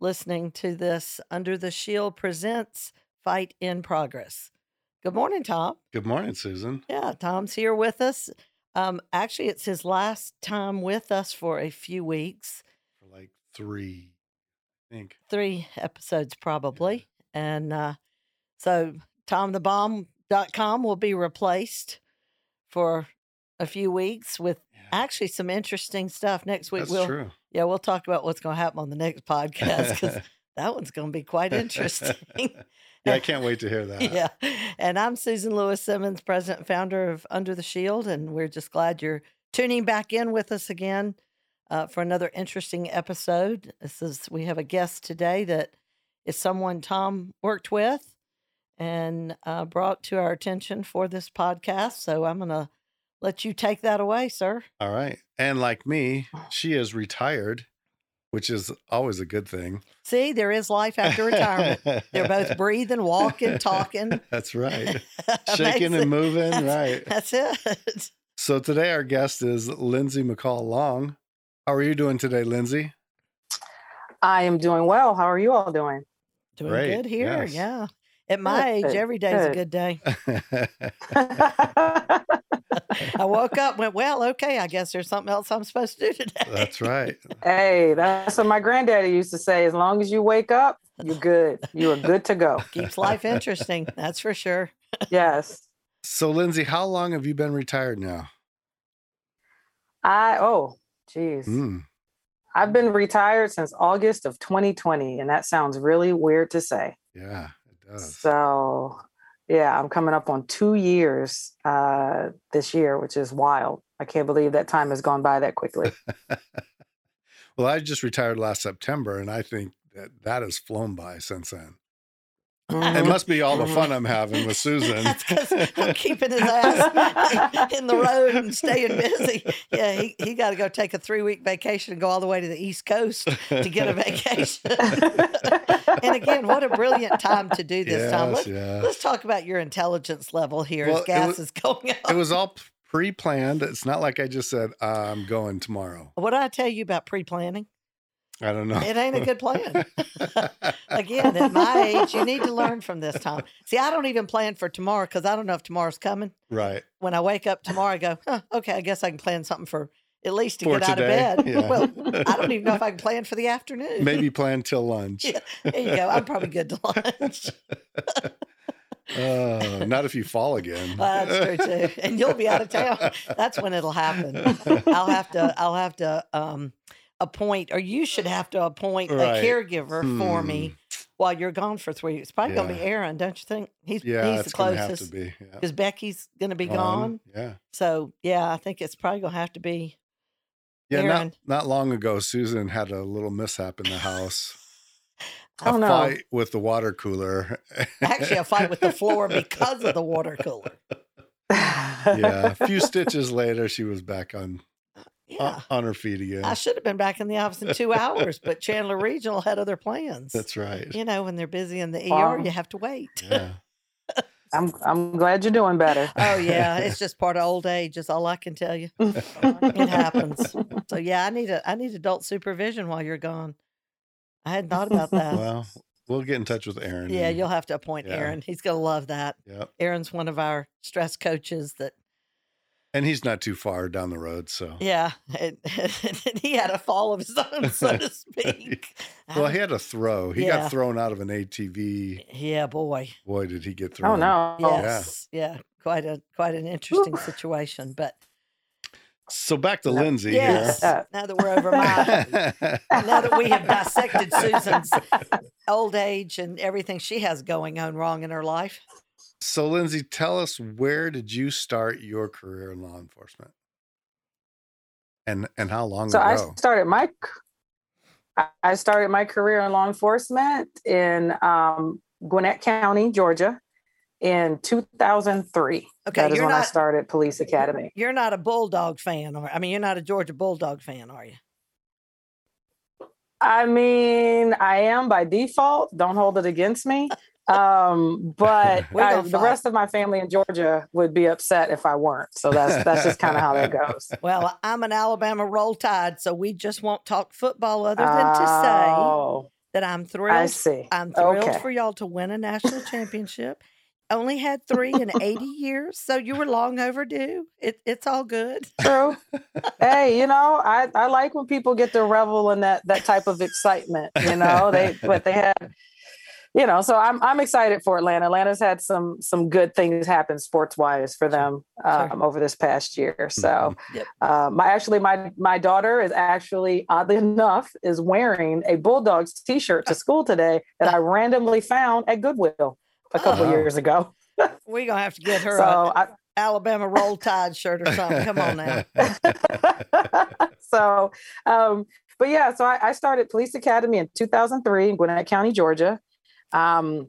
listening to this. Under the Shield presents Fight in Progress. Good morning, Tom. Good morning, Susan. Yeah, Tom's here with us. Um, actually, it's his last time with us for a few weeks, For like three, I think. three episodes probably. And uh, so TomTheBomb.com will be replaced for a few weeks with Yeah, actually some interesting stuff. Next week, that's we'll true. Yeah, we'll talk about what's going to happen on the next podcast because that one's going to be quite interesting. yeah, I can't wait to hear that. yeah. And I'm Susan Lewis Simmons, president and founder of Under the Shield. And we're just glad you're tuning back in with us again uh, for another interesting episode. This is, we have a guest today that is someone Tom worked with and uh, brought to our attention for this podcast. So I'm going to let you take that away, sir. All right. And like me, she is retired, which is always a good thing. See, there is life after retirement. They're both breathing, walking, talking. That's right. Shaking and moving. That's- Right. That's it. So today our guest is Lindsay McCall Long. How are you doing today, Lindsay? I am doing well. How are you all doing? Doing Great, good here. yes. Yeah. At my age, Good, every day's a good good. day. I woke up, went, well, okay, I guess there's something else I'm supposed to do today. That's right. hey, that's what my granddaddy used to say. As long as you wake up, you're good. You are good to go. Keeps life interesting. That's for sure. Yes. So, Lindsay, how long have you been retired now? I oh, geez. Mm, I've been retired since August of 2020, and that sounds really weird to say. yeah, does. So yeah, I'm coming up on two years uh this year, which is wild. I can't believe that time has gone by that quickly. well, I just retired last September, and I think that that has flown by since then. It Mhm. must be all the fun I'm having with Susan. That's 'cause I'm keeping his ass in the road and staying busy. Yeah, he, he got to go take a three week vacation and go all the way to the East Coast to get a vacation. and again, what a brilliant time to do this, Tom. Let's, yeah. let's talk about your intelligence level here Well, as gas was- is going up. it was all pre planned. It's not like I just said, I'm going tomorrow. what did I tell you about pre planning? I don't know. It ain't a good plan. Again, at my age, you need to learn from this, Tom. See, I don't even plan for tomorrow because I don't know if tomorrow's coming. right. When I wake up tomorrow, I go, huh, okay, I guess I can plan something for at least to For get out of bed. yeah. Well, I don't even know if I can plan for the afternoon. Maybe plan till lunch. Yeah, there you go. I'm probably good to lunch. Uh, not if you fall again. That's true too. And you'll be out of town. That's when it'll happen. I'll have to I'll have to um appoint or you should have to appoint Right. a caregiver for me Hmm. while you're gone for three weeks. Probably gonna be Aaron, don't you think? He's Yeah, he's the closest be. Yeah. because Becky's gonna be gone. Yeah. So yeah, I think it's probably gonna have to be Yeah. Aaron. Not, not long ago, Susan had a little mishap in the house. Oh, a no. fight with the water cooler. actually a fight with the floor because of the water cooler. yeah. A few stitches later, she was back on Yeah. on, on her feet again. I should have been back in the office in two hours, but Chandler Regional had other plans. That's right. You know, when they're busy in the ER, Wow. you have to wait. Yeah. I'm I'm glad you're doing better. Oh yeah, it's just part of old age. Is all I can tell you. It happens. So yeah, I need a I need adult supervision while you're gone. I hadn't thought about that. Well, we'll get in touch with Aaron. yeah, and- you'll have to appoint Yeah. Aaron. He's gonna love that. Yep. Aaron's one of our stress coaches. That And he's not too far down the road. So, yeah, and, he had a fall of his own, so to speak. well, he had a throw. He Yeah. got thrown out of an ATV. yeah, boy. Boy, did he get oh, thrown? oh no. Yes, yeah, quite a quite an interesting situation. But So back to No. Lindsay yes, Yeah. Uh, now that we're over my now that we have dissected Susan's old age and everything she has going on wrong in her life. So, Lindsay, tell us where did you start your career in law enforcement? And and how long ago? So I started my I started my career in law enforcement in um, Gwinnett County, Georgia, in 2003. Okay, that is you're when I started Police Academy. You're not a Bulldog fan, or I mean, you're not a Georgia Bulldog fan, are you? I mean, I am by default. Don't hold it against me. Um, but I- the rest of my family in Georgia would be upset if I weren't. So that's that's just kind of how that goes. Well, I'm an Alabama Roll Tide, so we just won't talk football other than to say Oh, that I'm thrilled. I see. I'm thrilled Okay. for y'all to win a national championship. Only had three in 80 years, so you were long overdue. It, it's all good. True. hey, you know, I, I like when people get to revel in that that type of excitement. You know, they but they had, you know, so I'm I'm excited for Atlanta. Atlanta's had some some good things happen sports wise for them um, over this past year. So, Yep. uh, my actually my my daughter is actually oddly enough is wearing a Bulldogs T-shirt to school today that I randomly found at Goodwill a couple Oh. years ago. We're to have to get her So a I, Alabama Roll Tide shirt or something. Come on now. so, um, but yeah, so I, I started Police Academy in 2003 in Gwinnett County, Georgia. Um,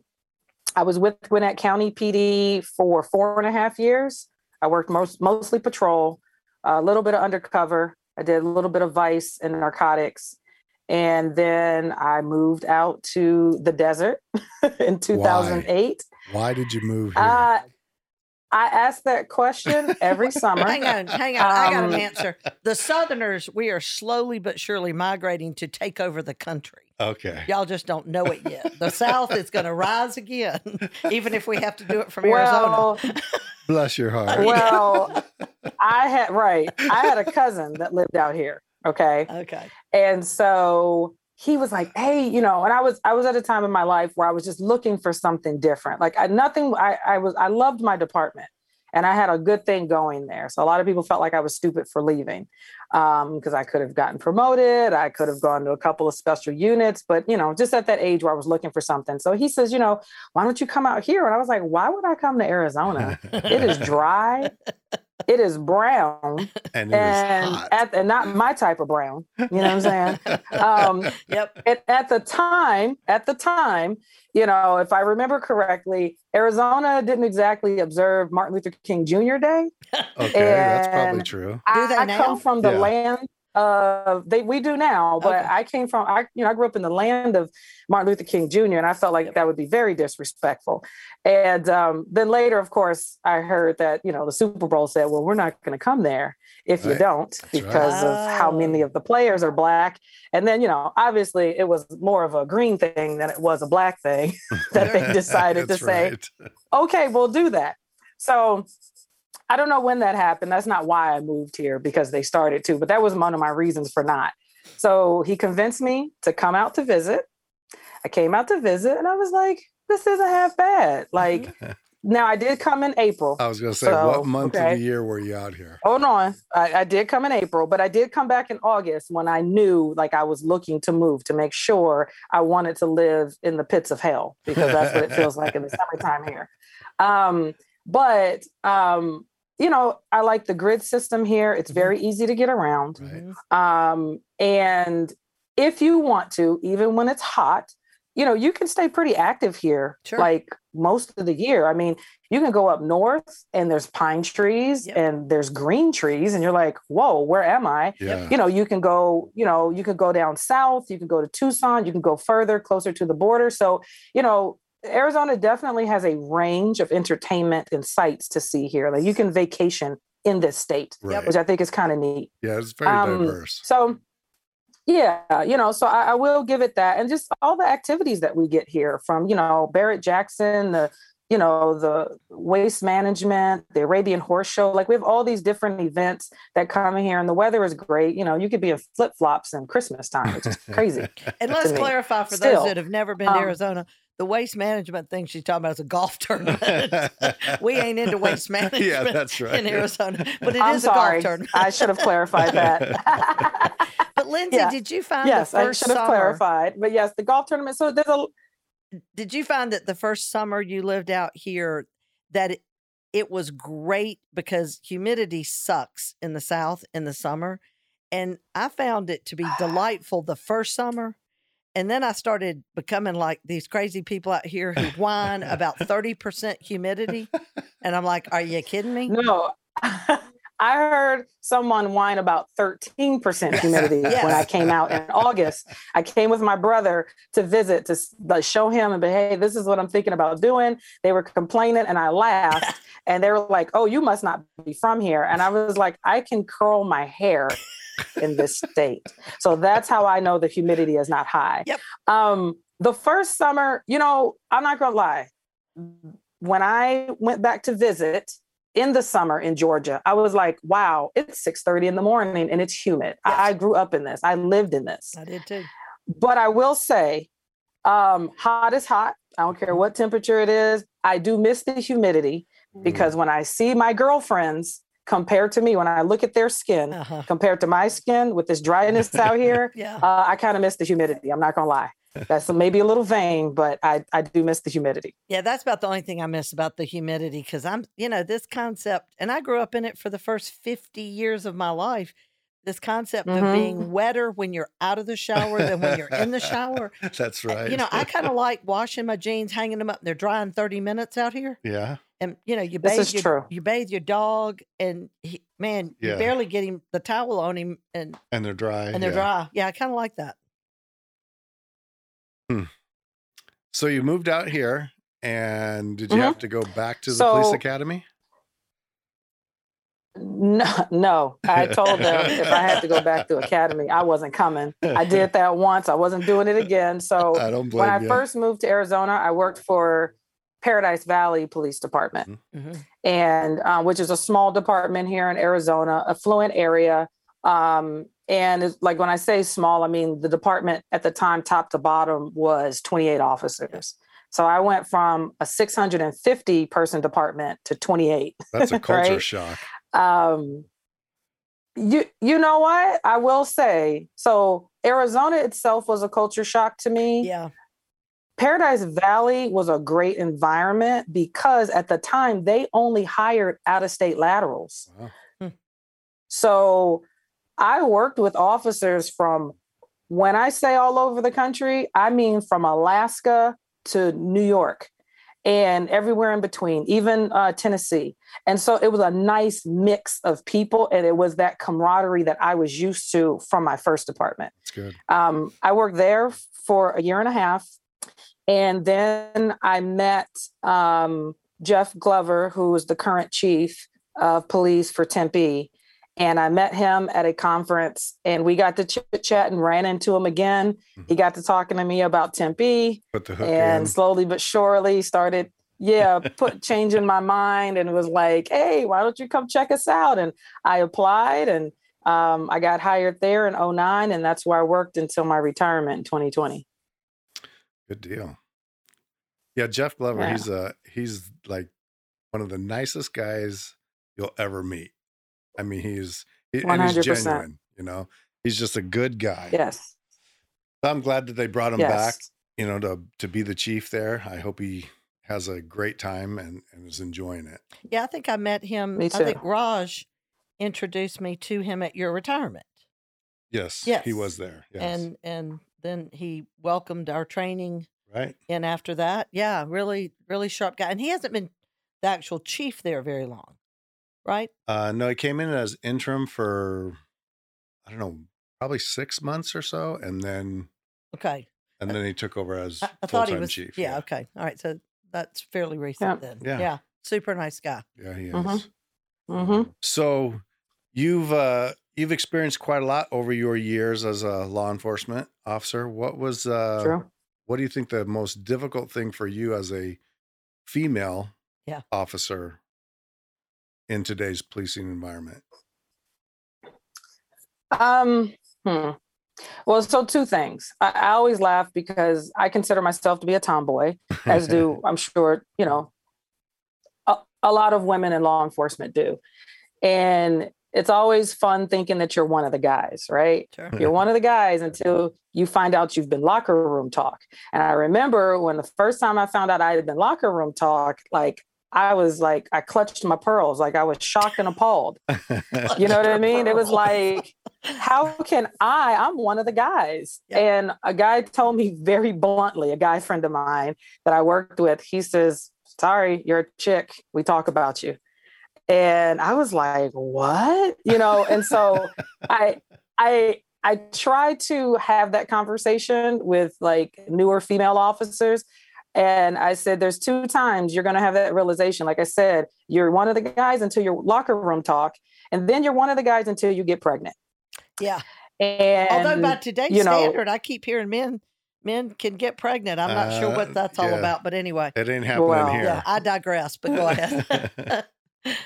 I was with Gwinnett County PD for four and a half years. I worked most mostly patrol, a little bit of undercover. I did a little bit of vice and narcotics. And then I moved out to the desert in 2008. Why did you move here? Uh, I ask that question every summer. Hang on, hang on. I got an Um, answer. The Southerners, we are slowly but surely migrating to take over the country. Okay. Y'all just don't know it yet. The South is going to rise again, even if we have to do it from Well, Arizona. Bless your heart. well, I had right. I had a cousin that lived out here. Okay. Okay. And so he was like, "Hey, you know," and I was I was at a time in my life where I was just looking for something different. Like I nothing I I was I loved my department and I had a good thing going there. So a lot of people felt like I was stupid for leaving um because I could have gotten promoted, I could have gone to a couple of special units, but you know, just at that age where I was looking for something. So he says, "You know, why don't you come out here?" And I was like, "Why would I come to Arizona? It is dry. It is brown and it was and hot. at and not my type of brown. You know what I'm saying? um, Yep. at, at the time, at the time, you know, if I remember correctly, Arizona didn't exactly observe Martin Luther King Jr. Day. okay, that's probably true. I, I come from the Yeah. land of they we do now, but Okay. I came from I you know I grew up in the land of Martin Luther King Jr. and I felt like Yep. that would be very disrespectful. And um, then later, of course, I heard that you know the Super Bowl said, "Well, we're not going to come there if you don't right. because of how many Oh. of the players are black." And then you know, obviously, it was more of a green thing than it was a black thing that they decided to That's say, okay, we'll do that. So I don't know when that happened. That's not why I moved here because they started to, but that was one of my reasons for not. So he convinced me to come out to visit. I came out to visit and I was like, this isn't half bad. Like, now I did come in April. I was going to say, So, what month of the year were you out here? Hold on. I, I did come in April, but I did come back in August when I knew like I was looking to move to make sure I wanted to live in the pits of hell because that's what it feels like in the summertime here. Um, but um, you know, I like the grid system here. It's very easy to get around. Right. Mhm. Um, and if you want to, even when it's hot, you know, you can stay pretty active here, Sure. like most of the year. I mean, you can go up north and there's pine trees Yep. and there's green trees, and you're like, whoa, where am I? Yeah. You know, you can go, you know, you can go down south, you can go to Tucson, you can go further, closer to the border. So, you know, Arizona definitely has a range of entertainment and sights to see here. Like you can vacation in this state, Right. which I think is kind of neat. Yeah, it's very Um, diverse. So, yeah, you know, so I, I will give it that, and just all the activities that we get here from, you know, Barrett Jackson, the, you know, the waste management, the Arabian Horse Show. Like we have all these different events that come in here, and the weather is great. You know, you could be in flip flops in Christmas time, which is crazy. And let's me. clarify for Still, those that have never been to um, Arizona, the waste management thing she's talking about is a golf tournament. we ain't into waste management yeah, that's right. in Arizona, but it is I'm a sorry, golf tournament. I should have clarified that. but Lindsay, Yeah. did you find yes, the I first should have clarified. But yes, the golf tournament. So there's a Did you find that the first summer you lived out here that it, it was great because humidity sucks in the south in the summer And I found it to be delightful the first summer. And then I started becoming like these crazy people out here who whine about 30% humidity. And I'm like, are you kidding me? No. I heard someone whine about 13% humidity Yes. when I came out in August. I came with my brother to visit to show him and be, hey, this is what I'm thinking about doing. They were complaining and I laughed and they were like, oh, you must not be from here. And I was like, I can curl my hair in this state. So that's how I know the humidity is not high. Yep. Um, the first summer, you know, I'm not gonna lie. When I went back to visit in the summer in Georgia, I was like, wow, it's 6:30 in the morning and it's humid. I, I grew up in this. I lived in this. I did too. But I will say, um, hot is hot. I don't care what temperature it is. I do miss the humidity because when I see my girlfriends compared to me, when I look at their skin Uh-huh. compared to my skin with this dryness out here, Yeah. uh, I kind of miss the humidity. I'm not gonna lie. That's maybe a little vain, but I, I do miss the humidity. Yeah, that's about the only thing I miss about the humidity because I'm, you know, this concept, and I grew up in it for the first 50 years of my life. This concept of Mhm. being wetter when you're out of the shower than when you're in the shower. That's Uh, right. You know, I kind of like washing my jeans, hanging them up. They're dry in 30 minutes out here. yeah. And, you know, you bathe, your, true. you bathe your dog, and he, man, you Yeah. barely get him the towel on him, and, And they're dry. and they're yeah. dry. Yeah, I kind of like that. So you moved out here, and did you Mhm. have to go back to the police academy? No, no. I told them if I had to go back to academy, I wasn't coming. I did that once. I wasn't doing it again. So I don't blame when I you. first moved to Arizona, I worked for Paradise Valley Police Department, hmm and uh, which is a small department here in Arizona, affluent area. Um, and it's, like when I say small, I mean the department at the time, top to bottom, was 28 officers. So I went from a 650 person department to 28. That's a culture right? shock. um you you know what i will say so arizona itself was a culture shock to me Yeah. paradise valley was a great environment because at the time they only hired out of state laterals Wow. so i worked with officers from when i say all over the country i mean from alaska to new york and everywhere in between, even uh, Tennessee. And so it was a nice mix of people, and it was that camaraderie that I was used to from my first department. That's good. Um, I worked there for a year and a half, and then I met um, Jeff Glover, who is the current chief of police for Tempe. And I met him at a conference, and we got to chit chat and ran into him again. He got to talking to me about Tempe, Put the hook and in. slowly but surely started yeah put changing my mind and was like hey why don't you come check us out and i applied and um, i got hired there in 09 and that's where i worked until my retirement in 2020 Good deal. Yeah, Jeff Glover, Yeah. he's a he's like one of the nicest guys you'll ever meet. I mean, he's he, and he's 100%. genuine, you know. He's just a good guy. yes I'm glad that they brought him yes back, you know, to to be the chief there. I hope he has a great time and, and is enjoying it. Yeah, I think I met him. Me I think. Raj introduced me to him at your retirement. Yes, Yes. he was there. Yes. And and then he welcomed our training right. And after that. Yeah, really, really sharp guy. And he hasn't been the actual chief there very long. Right? Uh no, he came in as interim for I don't know, probably six months or so, and then Okay. and then he took over as I, I full time was chief. Yeah, okay. All right. So that's fairly recent then. Yeah. Yeah. Super nice guy. yeah, he is. Mhm. Mm-hmm. So you've uh you've experienced quite a lot over your years as a law enforcement officer. What was uh true what do you think the most difficult thing for you as a female Yeah. officer in today's policing environment? Um, hmm. Well, so two things. I, I always laugh because I consider myself to be a tomboy, as do I'm sure you know a, a lot of women in law enforcement do, and it's always fun thinking that you're one of the guys, right? Sure. You're one of the guys until you find out you've been locker room talk. And I remember when the first time I found out I had been locker room talk, like I was like, I clutched my pearls, like I was shocked and appalled. You know what I mean? It was like, how can I? I'm one of the guys. Yep. And a guy told me very bluntly, a guy friend of mine that I worked with, he says, Sorry, you're a chick. We talk about you. And I was like, what? You know, and so I I I try to have that conversation with like newer female officers. And I said, there's two times you're going to have that realization. Like I said, you're one of the guys until your locker room talk, and then you're one of the guys until you get pregnant. Yeah. And Although by today's you know- standard, I keep hearing men men can get pregnant. I'm not sure Uh, what that's all about, but anyway. It ain't happening Well, here. Yeah, I digress, but go ahead.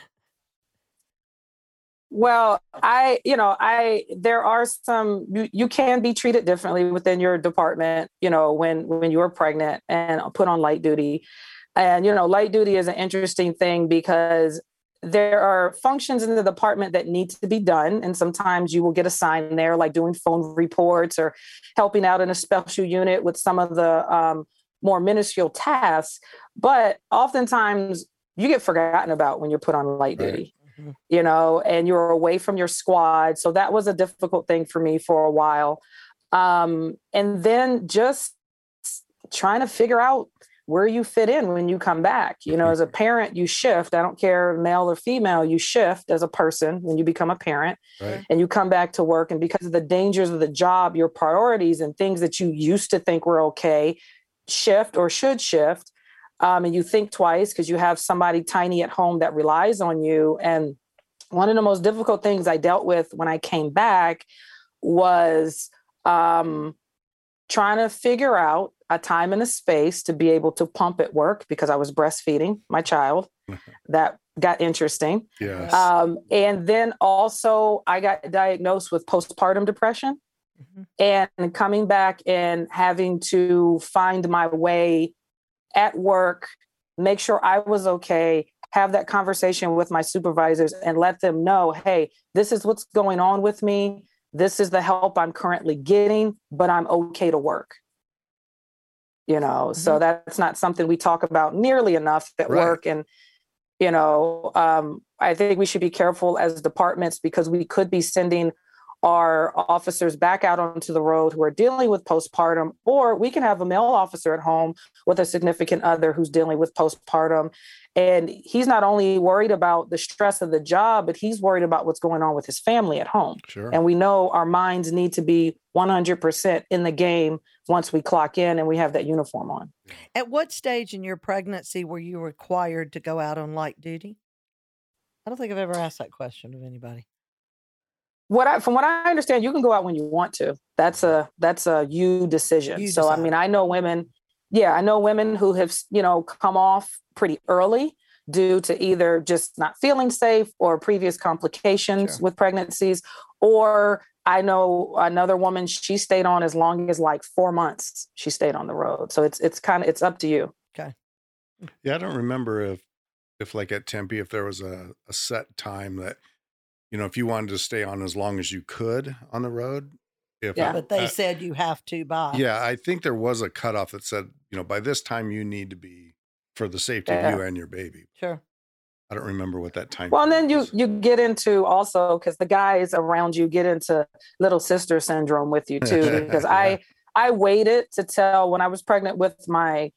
Well, I, you know, I there are some you, you can be treated differently within your department, you know, when when you're pregnant and put on light duty. And you know, light duty is an interesting thing because there are functions in the department that need to be done and sometimes you will get assigned there like doing phone reports or helping out in a special unit with some of the um, more minuscule tasks but oftentimes you get forgotten about when you're put on light Right. duty Mhm. you know, and you're away from your squad. So that was a difficult thing for me for a while. Um, and then just trying to figure out where you fit in when you come back. You know, as a parent, you shift. I don't care male or female, you shift as a person when you become a parent Right. and you come back to work. And because of the dangers of the job, your priorities and things that you used to think were okay shift or should shift. Um, and you think twice because you have somebody tiny at home that relies on you. And one of the most difficult things I dealt with when I came back was um, trying to figure out a time and a space to be able to pump at work because I was breastfeeding my child. that got interesting. Yes. Um, and then also, I got diagnosed with postpartum depression Mhm. and coming back and having to find my way at work, make sure I was okay, have that conversation with my supervisors and let them know hey, this is what's going on with me. This is the help I'm currently getting, but I'm okay to work. You know, so that's not something we talk about nearly enough at Right. work. And, you know, um, I think we should be careful as departments because we could be sending our officers back out onto the road who are dealing with postpartum, or we can have a male officer at home with a significant other who's dealing with postpartum. And he's not only worried about the stress of the job, but he's worried about what's going on with his family at home. sure. And we know our minds need to be 100% in the game once we clock in and we have that uniform on. At what stage in your pregnancy were you required to go out on light duty? I don't think I've ever asked that question of anybody. What I, from what I understand, you can go out when you want to. That's a that's a you decision. You so I mean, I know women. Yeah, I know women who have you know come off pretty early due to either just not feeling safe or previous complications Sure. with pregnancies, or I know another woman. She stayed on as long as like four months. She stayed on the road. So it's it's kind of it's up to you. Okay yeah, I don't remember if if like at Tempe if there was a, a set time that you know if you wanted to stay on as long as you could on the road. If Yeah. it- But they uh, said you have to buy. yeah, I think there was a cutoff that said you know by this time you need to be for the safety Yeah. of you and your baby. Sure. I don't remember what that time. Well, and frame then you you get into also because the guys around you get into little sister syndrome with you too. Because Yeah. I I waited to tell when I was pregnant with my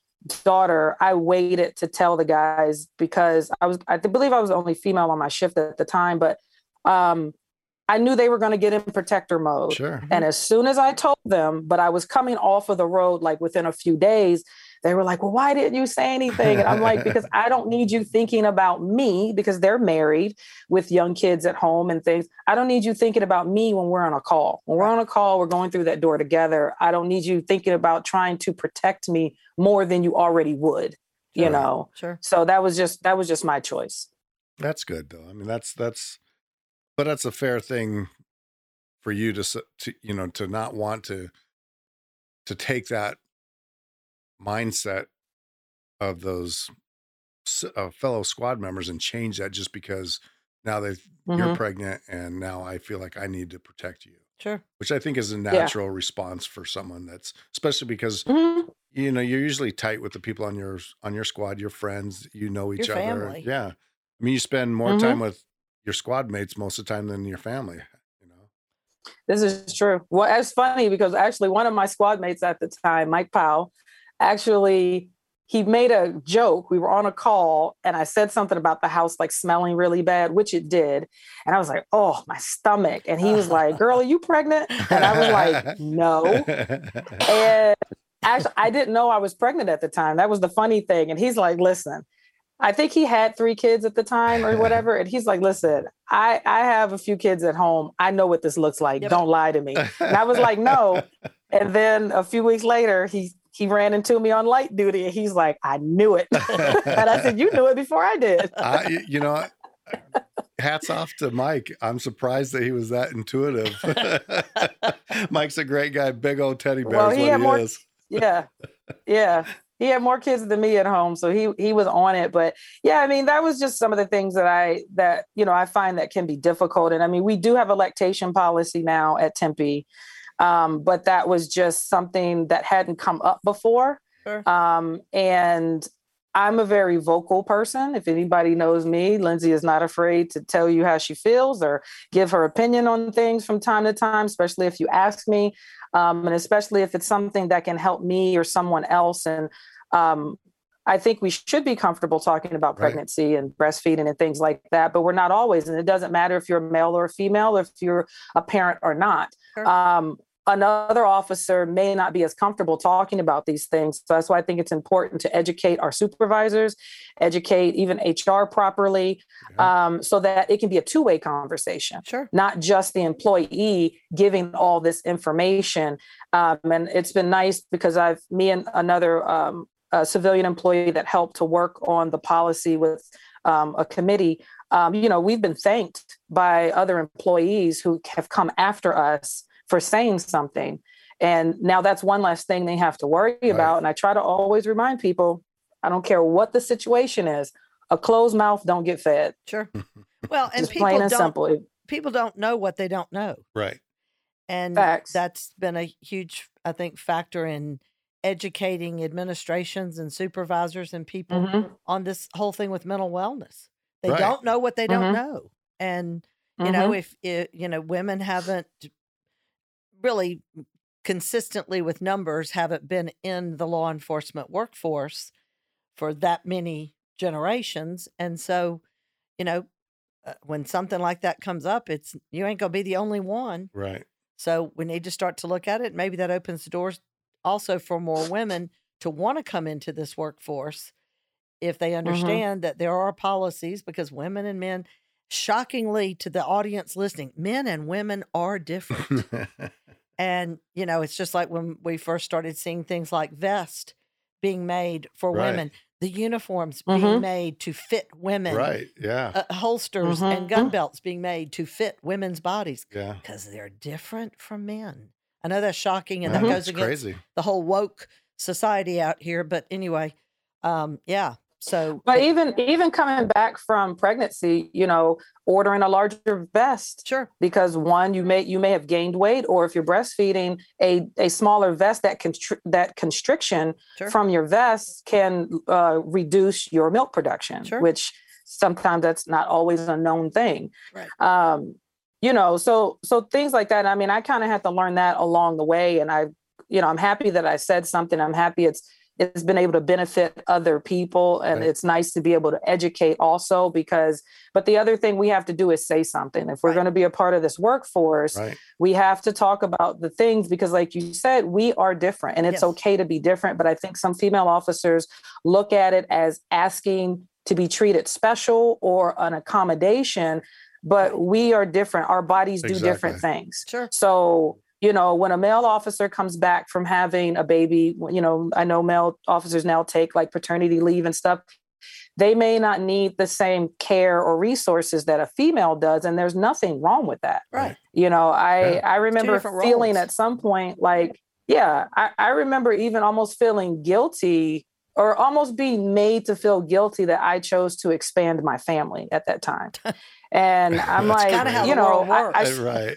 daughter. I waited to tell the guys because I was I believe I was the only female on my shift at the time, but um, I knew they were going to get in protector mode. sure. And as soon as I told them, but I was coming off of the road like within a few days, they were like, Well, why didn't you say anything? And I'm like, Because I don't need you thinking about me because they're married with young kids at home and things. I don't need you thinking about me when we're on a call. When we're on a call, we're going through that door together. I don't need you thinking about trying to protect me more than you already would, you know. Sure. So that was just that was just my choice. That's good though. I mean, that's that's, but that's a fair thing for you to to you know to not want to to take that mindset of those uh, fellow squad members and change that just because now they you're Mhm. pregnant and now I feel like I need to protect you. Sure. which I think is a natural response for someone that's especially because Mhm. you know you're usually tight with the people on your on your squad, your friends, you know each Your other. family. Yeah, I mean you spend more Mhm. time with your squad mates most of the time than your family. You know, This is true. Well, it's funny because actually one of my squad mates at the time, Mike Powell, actually he made a joke. We were on a call and I said something about the house like smelling really bad, which it did. And I was like, oh, my stomach. And he was like, girl, are you pregnant? And I was like, no. And actually, I didn't know I was pregnant at the time. That was the funny thing. And he's like, listen, I think he had three kids at the time or whatever. And he's like, listen, I, I have a few kids at home. I know what this looks like. Yep. Don't lie to me. And I was like, no. And then a few weeks later, he he ran into me on light duty and he's like, I knew it. and I said, You knew it before I did. I, you know, hats off to Mike. I'm surprised that he was that intuitive. Mike's a great guy, big old teddy bear Well, is he he more- yeah yeah he had more kids than me at home so he he was on it but yeah i mean that was just some of the things that i that you know i find that can be difficult and i mean we do have a lactation policy now at tempe um, but that was just something that hadn't come up before. Sure. um, and i'm a very vocal person. If anybody knows me lindsay is not afraid to tell you how she feels or give her opinion on things from time to time especially if you ask me um, and especially if it's something that can help me or someone else. And um, I think we should be comfortable talking about Right. pregnancy and breastfeeding and things like that, but we're not always. And it doesn't matter if you're a male or a female, or if you're a parent or not. Sure. Um, another officer may not be as comfortable talking about these things. So that's why I think it's important to educate our supervisors, educate even HR properly, um, so that it can be a two way conversation Sure. not just the employee giving all this information. Um, and it's been nice because I've me and another um, civilian employee that helped to work on the policy with um, a committee. Um, you know, we've been thanked by other employees who have come after us for saying something. And now that's one less thing they have to worry about. And I try to always remind people, I don't care what the situation is, a closed mouth don't get fed. Sure. Well, and Just people plain and don't simple. People don't know what they don't know. Right. And Facts. that's been a huge, I think, factor in educating administrations and supervisors and people Mhm. on this whole thing with mental wellness. They Right. don't know what they don't Mhm. know. And, you know, Mhm. if, it, you know, women haven't really consistently with numbers haven't been in the law enforcement workforce for that many generations. And so, you know, uh, when something like that comes up, it's you ain't going to be the only one. Right. So we need to start to look at it. Maybe that opens the doors also for more women to want to come into this workforce if they understand that there are policies because women and men, shockingly to the audience listening, men and women are different. and, you know, it's just like when we first started seeing things like vest being made for Right. women, the uniforms being Mhm. made to fit women, right. Yeah. uh, holsters and Mhm. gun belts being made to fit women's bodies Yeah. because they're different from men. I know that's shocking and Yeah, that goes It's against crazy. the whole woke society out here. But anyway, um, yeah. So, But even even coming back from pregnancy, you know, ordering a larger vest sure, because one, you may you may have gained weight, or if you're breastfeeding, a a smaller vest that constri- that constriction sure, from your vest can uh, reduce your milk production, Sure. which sometimes that's not always a known thing. Right. Um, you know, so so things like that. I mean, I kind of had to learn that along the way, and I, you know, I'm happy that I said something. I'm happy it's it's been able to benefit other people, and Right. it's nice to be able to educate also because. But the other thing we have to do is say something. If we're Right. going to be a part of this workforce, Right. we have to talk about the things because like you said we are different and it's Yes. okay to be different but i think some female officers look at it as asking to be treated special or an accommodation but we are different our bodies do different things sure, so you know when a male officer comes back from having a baby you know i know male officers now take like paternity leave and stuff they may not need the same care or resources that a female does and there's nothing wrong with that right. you know i Yeah. i remember feeling roles. at some point like yeah I, I remember even almost feeling guilty or almost being made to feel guilty that i chose to expand my family at that time and i'm like you know I, I right.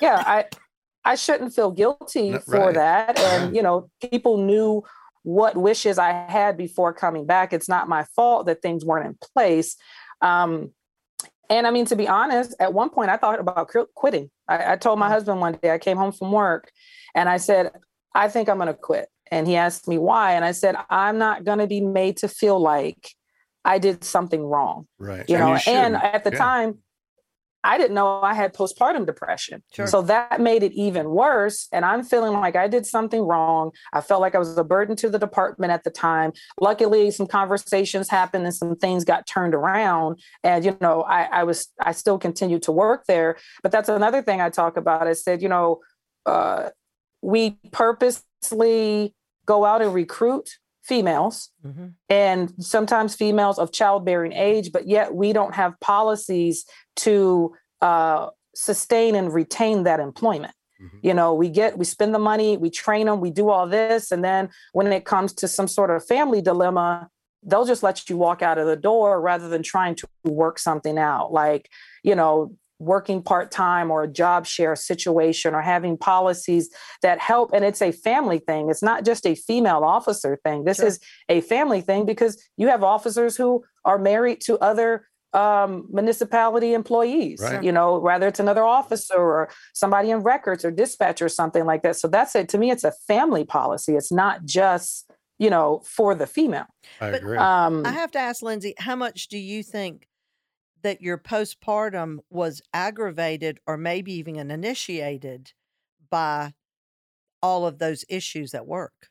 yeah, I I shouldn't feel guilty No, for that. And you know, people knew what wishes I had before coming back. It's not my fault that things weren't in place. Um, and I mean, to be honest, at one point I thought about quitting. I, I told my Mm. husband one day I came home from work, and I said, "I think I'm going to quit." And he asked me why, and I said, "I'm not going to be made to feel like I did something wrong." Right. you And know and shouldn't. at the Yeah. time i didn't know i had postpartum depression. Sure. so that made it even worse. And i'm feeling like i did something wrong. I felt like i was a burden to the department at the time. Luckily some conversations happened and some things got turned around. And you know i, I was i still continued to work there. But that's another thing i talk about. I said you know uh, we purposely go out and recruit females. Mhm. and sometimes females of childbearing age, but yet we don't have policies to uh, sustain and retain that employment. Mhm. You know, we get, we spend the money, we train them, we do all this. And then when it comes to some sort of family dilemma, they'll just let you walk out of the door rather than trying to work something out. Like, you know, working part time or a job share situation or having policies that help. And it's a family thing. It's not just a female officer thing. This Sure. is a family thing because you have officers who are married to other um, municipality employees, Right. you know, whether it's another officer or somebody in records or dispatch or something like that. So that's it. To me, it's a family policy. It's not just, you know, for the female. I But, agree. Um, I have to ask Lindsay, how much do you think that your postpartum was aggravated or maybe even initiated by all of those issues at work?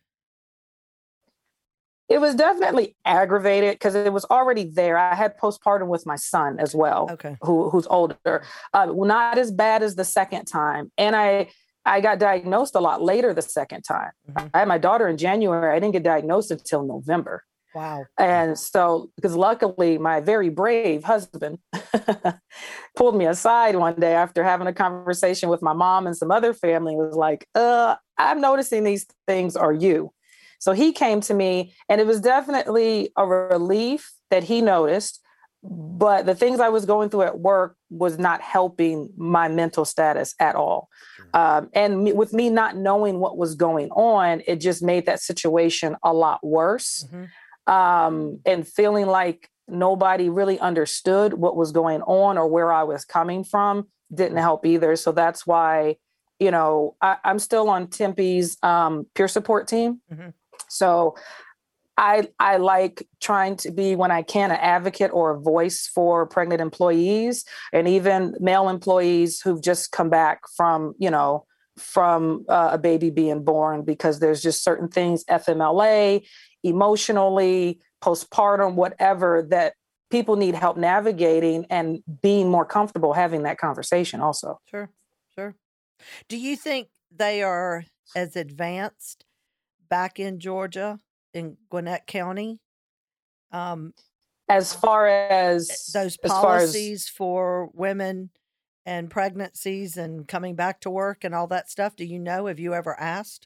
It was definitely aggravated because it was already there. I had postpartum with my son as well. Okay. who who's older. Uh, not as bad as the second time, and I I got diagnosed a lot later the second time. Mhm. I had my daughter in January. I didn't get diagnosed until November, Wow. and so because luckily my very brave husband pulled me aside one day after having a conversation with my mom and some other family. Was like, uh, I'm noticing these things. Are you? So he came to me, and it was definitely a relief that he noticed. But the things I was going through at work was not helping my mental status at all. Sure. Um, and me, with me not knowing what was going on, it just made that situation a lot worse. Mhm. Um, and feeling like nobody really understood what was going on or where I was coming from didn't help either. So that's why, you know, I, I'm still on Tempe's um, peer support team. Mhm. So I I like trying to be when I can an advocate or a voice for pregnant employees and even male employees who've just come back from you know from uh, a baby being born because there's just certain things FMLA, emotionally, postpartum, whatever that people need help navigating and being more comfortable having that conversation also. Sure. Sure. Do you think they are as advanced back in Georgia in Gwinnett County? Um, As far as those as as- policies for women and pregnancies and coming back to work and all that stuff. Do you know? Have you ever asked?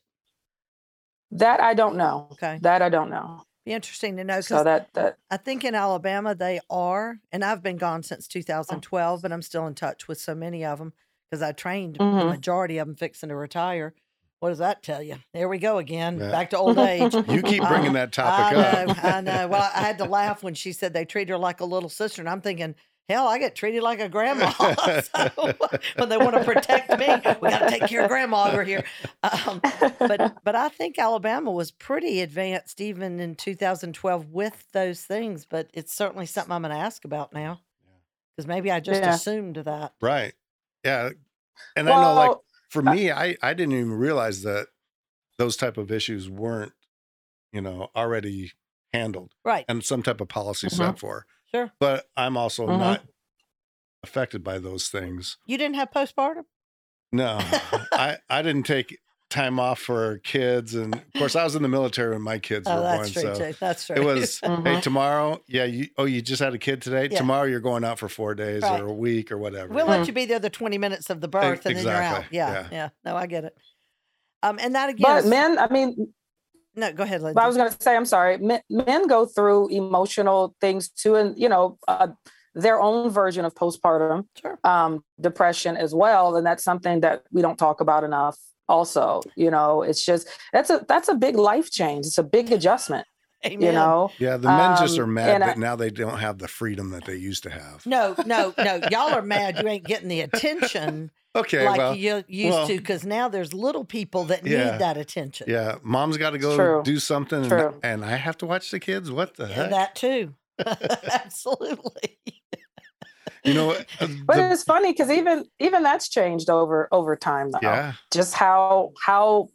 that I don't know. Okay. That I don't know. Be interesting to know So that that I think in Alabama they are, and I've been gone since Oh. 2012, but I'm still in touch with so many of them because I trained the Mhm. majority of them fixing to retire. What does that tell you? There we go again, Yeah. back to old age. you keep bringing Uh, that topic I know, up. I know. Well, I had to laugh when she said they treat her like a little sister, and I'm thinking, hell, I get treated like a grandma. so, when they want to protect me, we got to take care of grandma over here. Um, but but I think Alabama was pretty advanced even in 2012 with those things. But it's certainly something I'm going to ask about now because maybe I just Yeah. assumed that. right. Yeah. And I know like Well, for uh, me, I, I didn't even realize that those type of issues weren't, you know, already handled Right. and some type of policy Mhm. set for. Sure. But I'm also Mhm. not affected by those things. You didn't have postpartum. No, I, I didn't take time off for kids. And of course, I was in the military when my kids Oh, were born. that's true So too. That's true. it was, hey, Mhm. tomorrow, yeah, you, oh, you just had a kid today? Yeah. Tomorrow you're going out for four days Right. or a week or whatever. We'll let Mhm. you be there the 20 minutes of the birth and then you're out. exactly, Yeah, yeah. yeah. No, I get it. Um, and that again. but is- men, I mean, no, go ahead, Lindsay. But I was going to say, I'm sorry. Men, men go through emotional things too, and you know, uh, their own version of postpartum Sure. um, depression as well, and that's something that we don't talk about enough. Also, you know, it's just that's a that's a big life change. It's a big adjustment. Amen. You know, Yeah, the men just Um, are mad and I- that now they don't have the freedom that they used to have. No, no, no. Y'all are mad you ain't getting the attention Okay, like well, you used well- to because now there's little people that Yeah. need that attention. yeah, mom's got to go True. do something, and, True. and I have to watch the kids. What the And heck? that too. Absolutely. You know, what? Uh, but the- it's funny because even even that's changed over over time though. yeah, just how how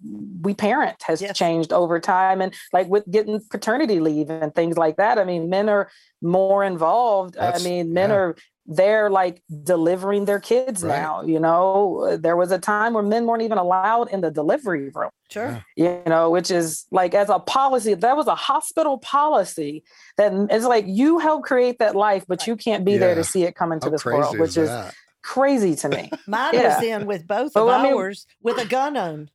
we parent has Yes. changed over time and like with getting paternity leave and things like that i mean men are more involved That's- i mean men yeah. are they're like delivering their kids Right. now you know there was a time where men weren't even allowed in the delivery room Sure. You know which is like as a policy that was a hospital policy that is like you help create that life but you can't be there to see it come into how this world which is is crazy to me Mine Yeah. was in with both But of I mean- ours with a gun on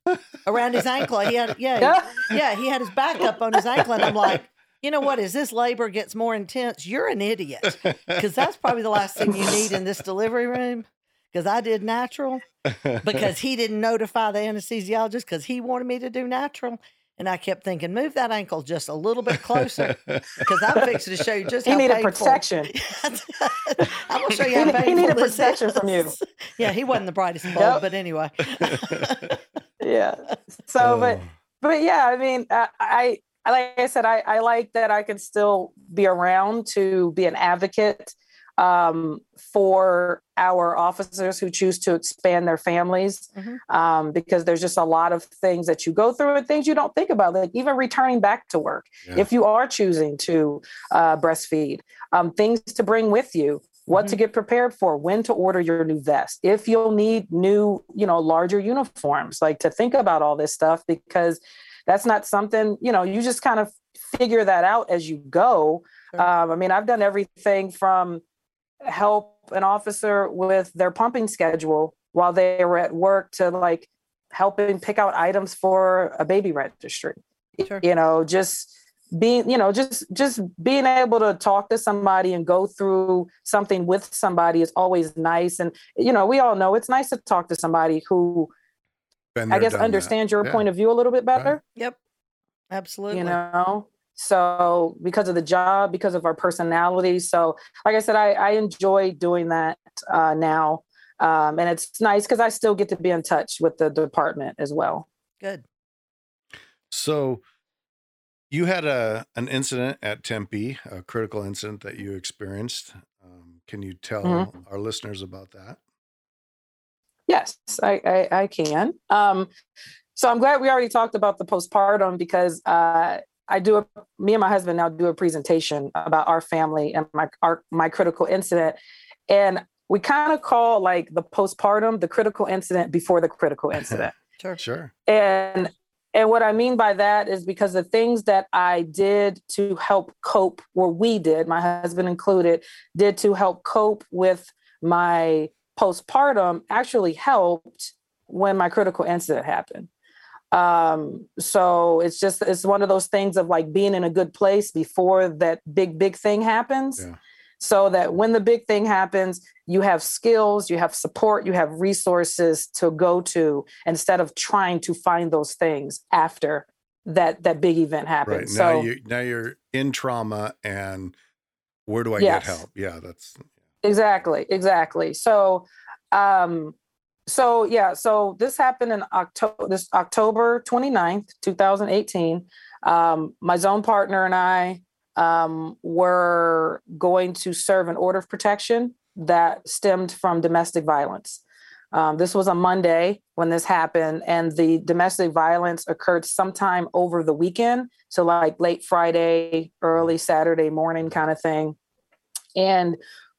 around his ankle. He had yeah, Yeah. he- yeah, he had his back up on his ankle, and I'm like, you know what? As this labor gets more intense, you're an idiot because that's probably the last thing you need in this delivery room. Because I did natural because he didn't notify the anesthesiologist because he wanted me to do natural. And I kept thinking, move that ankle just a little bit closer because I'm fixing to show you just he how needed painful. protection I'm gonna show you He how ne- he painful needed this protection from you. Yeah, he wasn't the brightest bulb, Yep. but anyway. yeah so but but yeah i mean I, I I- like i said I, I like that i can still be around to be an advocate um, for our officers who choose to expand their families Mhm. um, because there's just a lot of things that you go through and things you don't think about like even returning back to work Yeah. if you are choosing to uh, breastfeed um, things to bring with you what to get prepared for when to order your new vest if you'll need new you know larger uniforms like to think about all this stuff because that's not something you know you just kind of figure that out as you go Sure. um, i mean i've done everything from help an officer with their pumping schedule while they were at work to like helping pick out items for a baby registry Sure. you know just being you know just just being able to talk to somebody and go through something with somebody is always nice and you know we all know it's nice to talk to somebody who i there, guess understand that. your Yeah. point of view a little bit better Yep. Absolutely. you know so because of the job because of our personality so like i said i, I enjoy doing that uh, now um, and it's nice because i still get to be in touch with the department as well Good. So you had a an incident at Tempe, a critical incident that you experienced. Um, can you tell Mhm. our listeners about that? Yes, I, I, I can. Um, so I'm glad we already talked about the postpartum because uh, I do a, me and my husband now do a presentation about our family and my our, my critical incident, and we kind of call like the postpartum the critical incident before the critical incident. Sure. Sure. and and what I mean by that is because the things that I did to help cope, or we did, my husband included, did to help cope with my postpartum actually helped when my critical incident happened. Um, so it's just it's one of those things of like being in a good place before that big, big thing happens. Yeah. So that when the big thing happens, you have skills, you have support, you have resources to go to instead of trying to find those things after that that big event happens. Right. So now you now you're in trauma and where do I Yes. get help? Yeah, that's exactly exactly. So um so yeah so this happened in october this october 29th 2018 um my zone partner and i um were going to serve an order of protection that stemmed from domestic violence. Um, this was a monday when this happened and the domestic violence occurred sometime over the weekend so like late friday early saturday morning kind of thing. And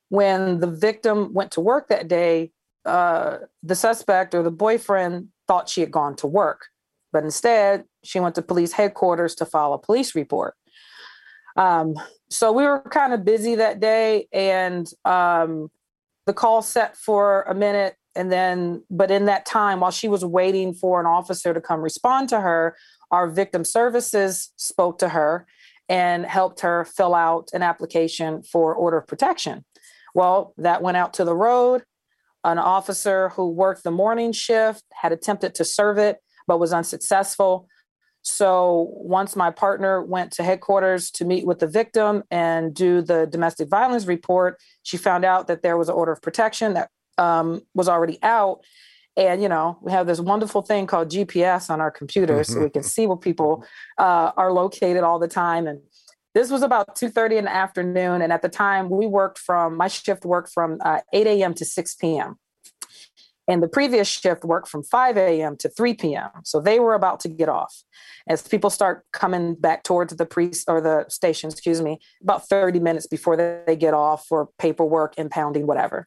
when the victim went to work that day, uh, the suspect or the boyfriend thought she had gone to work, but instead she went to police headquarters to file a police report. Um, so we were kind of busy that day, and um, the call set for a minute, and then, but in that time, while she was waiting for an officer to come respond to her, our victim services spoke to her and helped her fill out an application for order of protection Well, that went out to the road. An officer who worked the morning shift had attempted to serve it, but was unsuccessful. So once my partner went to headquarters to meet with the victim and do the domestic violence report, she found out that there was an order of protection that um, was already out. And you know, we have this wonderful thing called GPS on our computers, so we can see where people uh, are located all the time. And this was about 2.30 in the afternoon and at the time we worked from my shift worked from uh, 8 a.m to 6 p.m and the previous shift worked from 5 a.m to 3 p.m so they were about to get off as people start coming back towards the priest or the station excuse me about 30 minutes before they get off for paperwork impounding whatever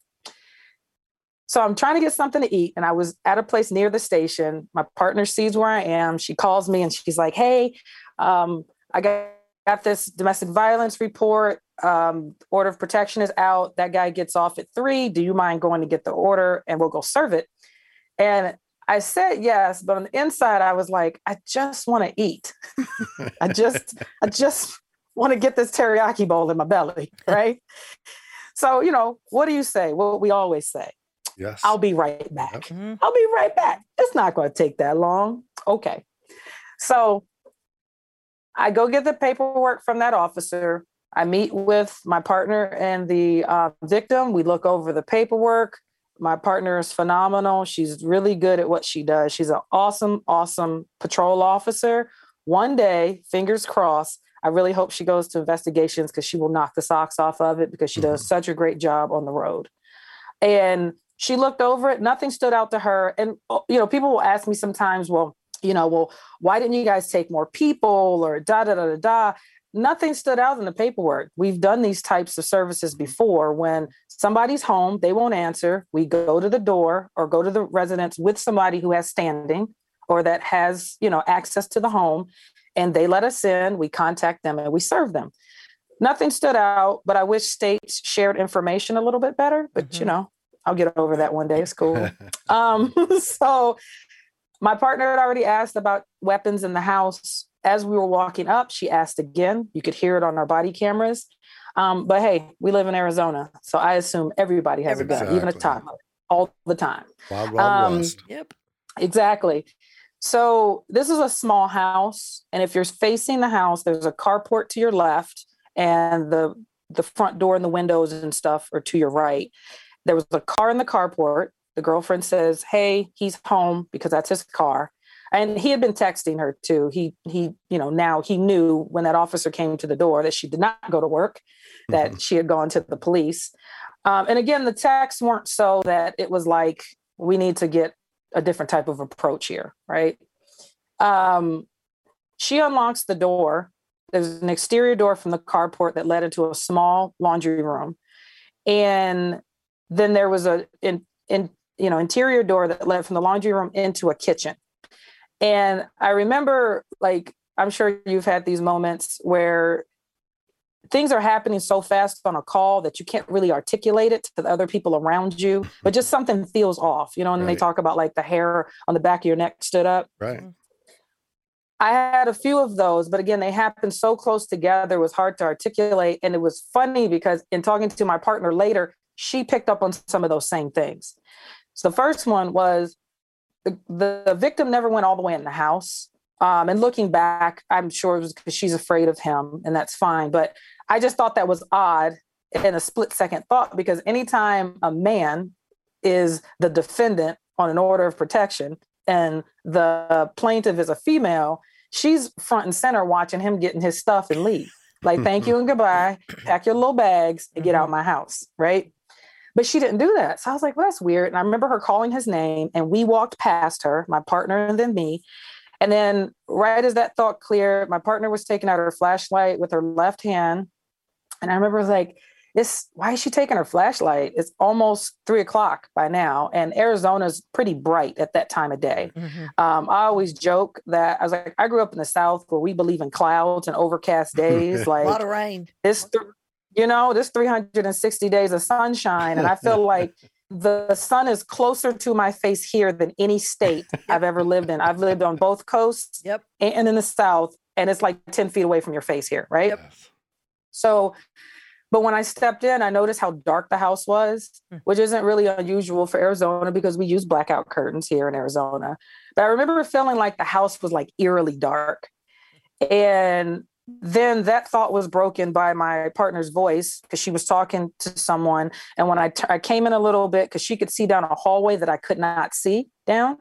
so I'm trying to get something to eat, and I was at a place near the station. My partner sees where I am. She calls me and she's like, "Hey, um, I got got this domestic violence report. Um, order of protection is out. That guy gets off at three. Do you mind going to get the order and we'll go serve it? And I said yes, but on the inside, I was like, I just want to eat. I just, I just want to get this teriyaki bowl in my belly, right? so, you know, what do you say? What we always say. Yes. I'll be right back. Yep. Mhm. I'll be right back. It's not going to take that long. Okay. So I go get the paperwork from that officer. I meet with my partner and the uh, victim. We look over the paperwork. My partner is phenomenal. She's really good at what she does. She's an awesome, awesome patrol officer. One day, fingers crossed, I really hope she goes to investigations because she will knock the socks off of it because she does such a great job on the road. And she looked over it, nothing stood out to her. And, uh, you know, people will ask me sometimes, well, you know, well, why didn't you guys take more people or da da da da da? Nothing stood out in the paperwork. We've done these types of services before when somebody's home, they won't answer. We go to the door or go to the residence with somebody who has standing or that has, you know, access to the home and they let us in, we contact them and we serve them. Nothing stood out, but I wish states shared information a little bit better, but you Mhm. know, I'll get over that one day. It's cool. Um, so my partner had already asked about weapons in the house. As we were walking up, she asked again. You could hear it on our body cameras. Um, but hey, we live in Arizona, so I assume everybody has a gun, even a Exactly. toddler, all the time. Wild Wild Um, West. Yep. Exactly. So this is a small house, and if you're facing the house, there's a carport to your left, and the the front door and the windows and stuff are to your right. There was a car in the carport. The girlfriend says, "Hey, he's home because that's his car." And he had been texting her too. He he, you know, now he knew when that officer came to the door that she did not go to work, that she had gone to the police. Um, and again, the texts weren't so that it was like we need to get a different type of approach here, right? Um, she unlocks the door. There's an exterior door from the carport that led into a small laundry room, and then there was a in, in you know interior door that led from the laundry room into a kitchen. And I remember, like, I'm sure you've had these moments where things are happening so fast on a call that you can't really articulate it to the other people around you, but just something feels off, you know, and they talk about like the hair on the back of your neck stood up. Right. Mm-hmm. I had a few of those, but again, they happened so close together, it was hard to articulate. And it was funny because in talking to my partner later, she picked up on some of those same things. So the first one was the, the victim never went all the way in the house. Um, and looking back, I'm sure it was because she's afraid of him, and that's fine. But I just thought that was odd in a split second thought because anytime a man is the defendant on an order of protection and the plaintiff is a female, she's front and center watching him getting his stuff and leave. Like, thank you and goodbye. Pack your little bags and get out my house, right? But she didn't do that. So I was like, well, that's weird. And I remember her calling his name, and we walked past her, my partner and then me. And then, right as that thought cleared, my partner was taking out her flashlight with her left hand. And I remember like, this, why is she taking her flashlight? It's almost three o'clock by now. And Arizona's pretty bright at that time of day. Mhm. Um, I always joke that I was like, I grew up in the South where we believe in clouds and overcast days. Like a lot of rain. this th- you know this 360 days of sunshine and i feel like the sun is closer to my face here than any state i've ever lived in i've lived on both coasts Yep. and in the south and it's like 10 feet away from your face here right Yep. So but when I stepped in, I noticed how dark the house was, Hmm. which isn't really unusual for Arizona because we use blackout curtains here in Arizona. But I remember feeling like the house was like eerily dark. And then that thought was broken by my partner's voice because she was talking to someone. And when I t- I came in a little bit because she could see down a hallway that I could not see down.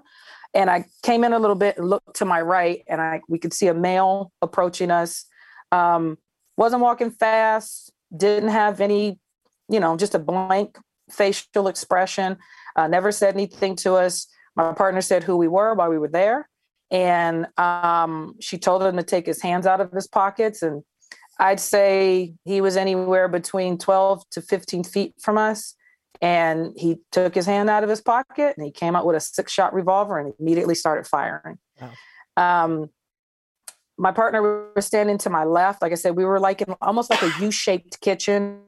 And I came in a little bit and looked to my right, and I we could see a male approaching us. Um, wasn't walking fast, didn't have any, you know, just a blank facial expression. Uh, never said anything to us. My partner said who we were while we were there, and um, she told him to take his hands out of his pockets. And I'd say he was anywhere between 12 to 15 feet from us. And he took his hand out of his pocket and he came out with a six shot revolver and immediately started firing. Wow. Um, my partner was standing to my left. Like I said, we were like in almost like a U shaped kitchen.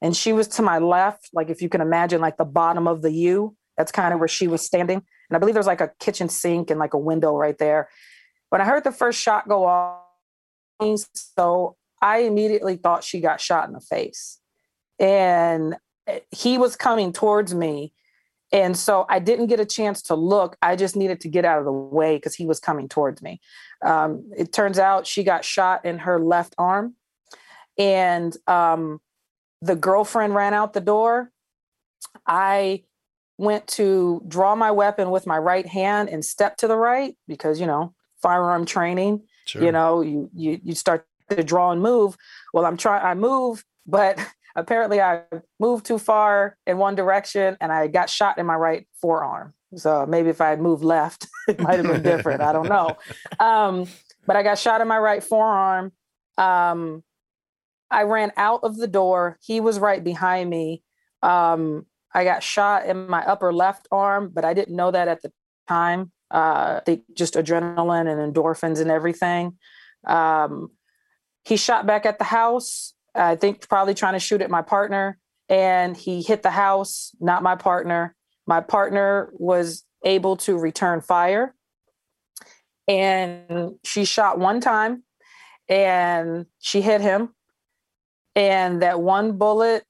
And she was to my left, like if you can imagine, like the bottom of the U. That's kind of where she was standing. And I believe there was like a kitchen sink and like a window right there. When I heard the first shot go off, so I immediately thought she got shot in the face. And eh, he was coming towards me. And so I didn't get a chance to look. I just needed to get out of the way because he was coming towards me. Um, it turns out she got shot in her left arm. And um, the girlfriend ran out the door. I went to draw my weapon with my right hand and step to the right because, you know, firearm training Sure. you know you you you start to draw and move. Well i'm trying i move but apparently i moved too far in one direction and i got shot in my right forearm. So maybe if i had moved left it might have been different. I don't know. Um, but i got shot in my right forearm. Um, i ran out of the door. He was right behind me. Um, i got shot in my upper left arm but i didn't know that at the time uh, they just adrenaline and endorphins and everything. Um, he shot back at the house. I think probably trying to shoot at my partner, and he hit the house, not my partner. My partner was able to return fire, and she shot one time, and she hit him, and that one bullet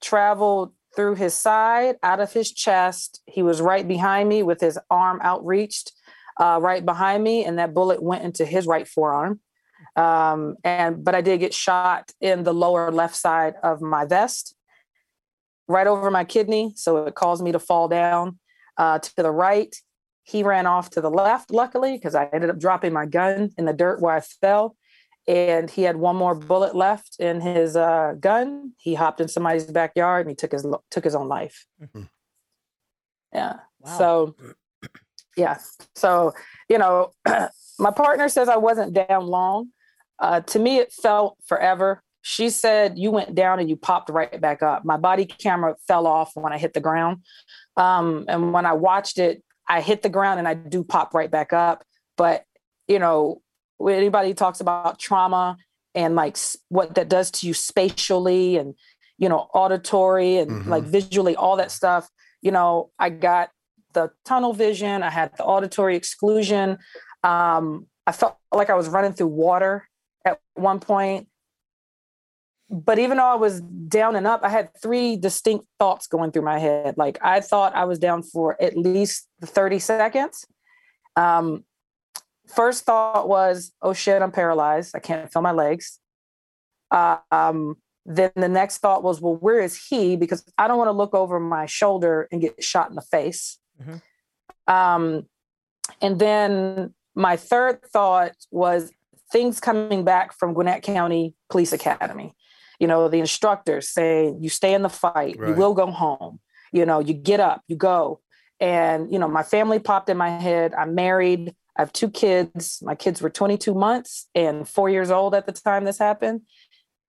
traveled through his side, out of his chest. He was right behind me with his arm outreached, uh, right behind me, and that bullet went into his right forearm. Um, and but I did get shot in the lower left side of my vest, right over my kidney, so it caused me to fall down uh, to the right. He ran off to the left, luckily, because I ended up dropping my gun in the dirt where I fell and he had one more bullet left in his uh, gun. He hopped in somebody's backyard and he took his took his own life. Mhm. Yeah. Wow. So, yeah. So you know, my partner says I wasn't down long. Uh, to me, it felt forever. She said you went down and you popped right back up. My body camera fell off when I hit the ground, um, and when I watched it, I hit the ground and I do pop right back up. But you know, when anybody talks about trauma and like what that does to you spatially and you know auditory and Mhm. like visually all that stuff. You know i got the tunnel vision i had the auditory exclusion. Um i felt like i was running through water at one point. But even though i was down and up i had three distinct thoughts going through my head. Like i thought i was down for at least 30 seconds. Um first thought was, oh shit, I'm paralyzed. I can't feel my legs. Uh, um, then the next thought was, well, where is he? Because I don't want to look over my shoulder and get shot in the face. Mhm. Um, and then my third thought was things coming back from Gwinnett County Police Academy. You know, the instructors saying, you stay in the fight, you will go home. You know, you get up, you go. And, you know, my family popped in my head. I'm married. I have two kids. My kids were 22 months and four years old at the time this happened.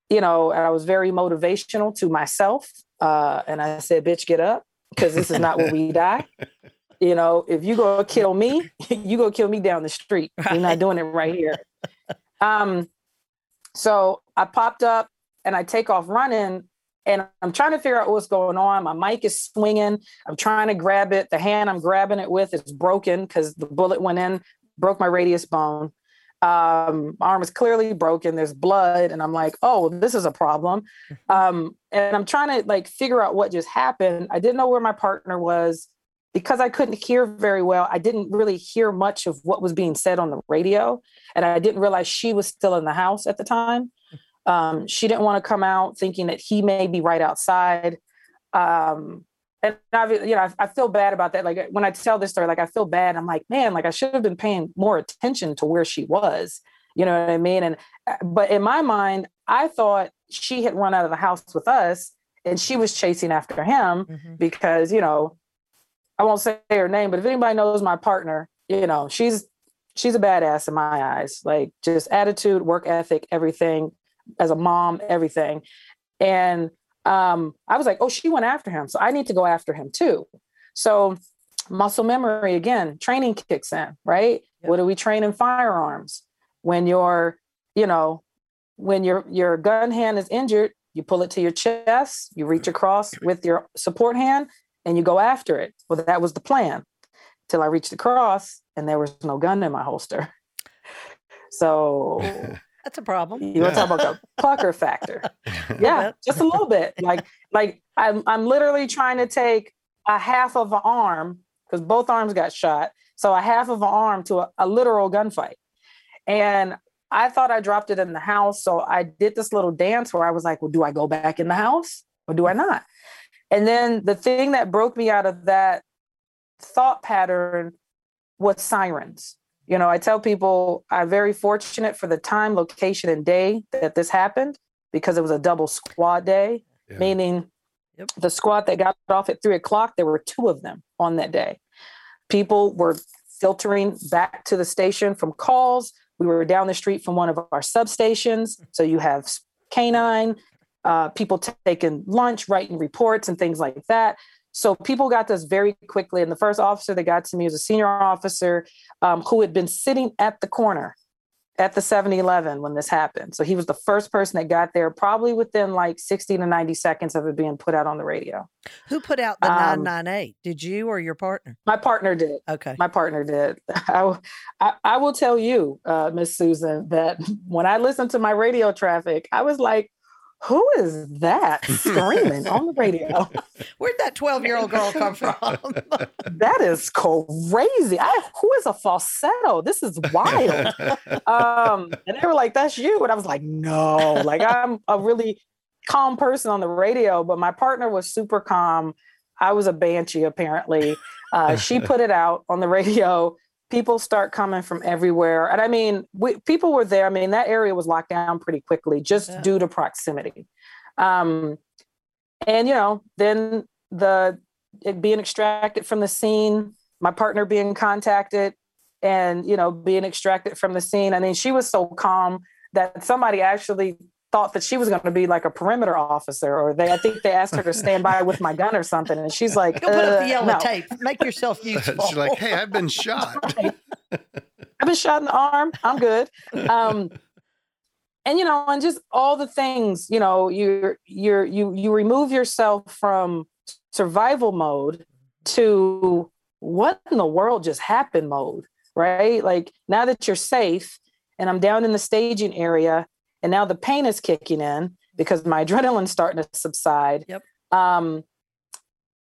You know, and I was very motivational to myself. Uh, and I said, bitch, get up, because this is not where we die. You know, if you go kill me, you go kill me down the street. You're Right. not doing it right here. Um, so I popped up and I take off running and I'm trying to figure out what's going on. My mic is swinging. I'm trying to grab it. The hand I'm grabbing it with is broken because the bullet went in, broke my radius bone. Um, arm is clearly broken. There's blood, and I'm like, oh, this is a problem. Mm-hmm. Um, and I'm trying to like figure out what just happened. I didn't know where my partner was because I couldn't hear very well. I didn't really hear much of what was being said on the radio, and I didn't realize she was still in the house at the time. Um, she didn't want to come out, thinking that he may be right outside. Um, and I, you know, I, I, feel bad about that. Like when I tell this story, like I feel bad. I'm like, man, like I should have been paying more attention to where she was. You know what I mean? And uh, but in my mind, I thought she had run out of the house with us, and she was chasing after him mm-hmm. because you know, I won't say her name, but if anybody knows my partner, you know, she's she's a badass in my eyes. Like just attitude, work ethic, everything. As a mom, everything. And um, I was like, oh, she went after him. So I need to go after him too. So muscle memory again, training kicks in, right? Yep. What do we train in firearms? When your, you know, when your your gun hand is injured, you pull it to your chest, you reach across with your support hand, and you go after it. Well, that was the plan till I reached across and there was no gun in my holster. So That's a problem. You want to talk about the pucker factor? Yeah, just a little bit. Like, like I'm, I'm literally trying to take a half of an arm because both arms got shot. So a half of an arm to a, a literal gunfight. And I thought I dropped it in the house. So I did this little dance where I was like, well, do I go back in the house or do I not? And then the thing that broke me out of that thought pattern was sirens you know, I tell people I'm very fortunate for the time, location, and day that this happened because it was a double squad day, yeah. meaning yep. the squad that got off at three o'clock, there were two of them on that day. People were filtering back to the station from calls. We were down the street from one of our substations. So you have canine, uh, people t- taking lunch, writing reports, and things like that. So people got this very quickly. And the first officer that got to me was a senior officer um, who had been sitting at the corner at the 7-Eleven when this happened. So he was the first person that got there, probably within like 60 to 90 seconds of it being put out on the radio. Who put out the um, 998? Did you or your partner? My partner did. Okay. My partner did. I, I, I will tell you, uh, Miss Susan, that when I listened to my radio traffic, I was like, who is that screaming on the radio? Where'd that 12 year old girl come from? that is crazy. I, who is a falsetto? This is wild. um, and they were like, that's you. And I was like, no, like I'm a really calm person on the radio, but my partner was super calm. I was a banshee, apparently. Uh, she put it out on the radio people start coming from everywhere. And I mean, we, people were there. I mean, that area was locked down pretty quickly just yeah. due to proximity. Um, and, you know, then the it being extracted from the scene, my partner being contacted and, you know, being extracted from the scene. I mean, she was so calm that somebody actually thought that she was going to be like a perimeter officer, or they I think they asked her to stand by with my gun or something, and she's like, Go put up the uh, yellow no. tape, make yourself useful." she's like, "Hey, I've been shot. I've been shot in the arm. I'm good." Um, and you know, and just all the things, you know, you're you're you you remove yourself from survival mode to what in the world just happened mode, right? Like now that you're safe and I'm down in the staging area and now the pain is kicking in because my adrenaline's starting to subside. Yep. Um,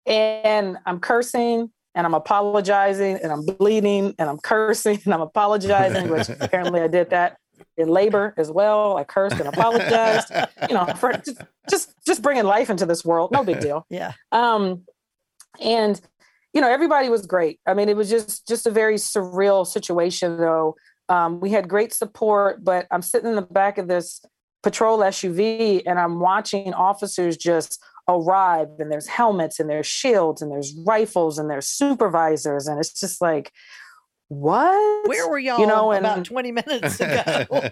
and I'm cursing and I'm apologizing and I'm bleeding and I'm cursing and I'm apologizing, which apparently I did that in labor as well. I cursed and apologized, you know, for just, just, just bringing life into this world. No big deal. Yeah. Um, and you know, everybody was great. I mean, it was just just a very surreal situation, though. Um, we had great support, but I'm sitting in the back of this patrol SUV and I'm watching officers just arrive and there's helmets and there's shields and there's rifles and there's supervisors. And it's just like what? Where were y'all you know and, about 20 minutes ago?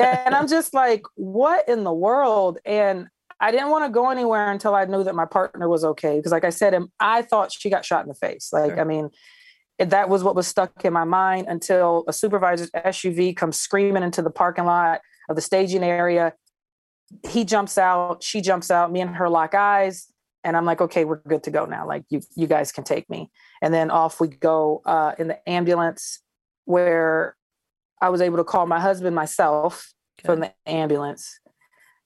And i'm just like what in the world? And i didn't want to go anywhere until i knew that my partner was okay because like i said i thought she got shot in the face. Like sure. i mean that was what was stuck in my mind until a supervisor's SUV comes screaming into the parking lot of the staging area. He jumps out, she jumps out, me and her lock eyes, and I'm like, okay, we're good to go now. Like you, you guys can take me. And then off we go uh, in the ambulance, where I was able to call my husband myself from the ambulance,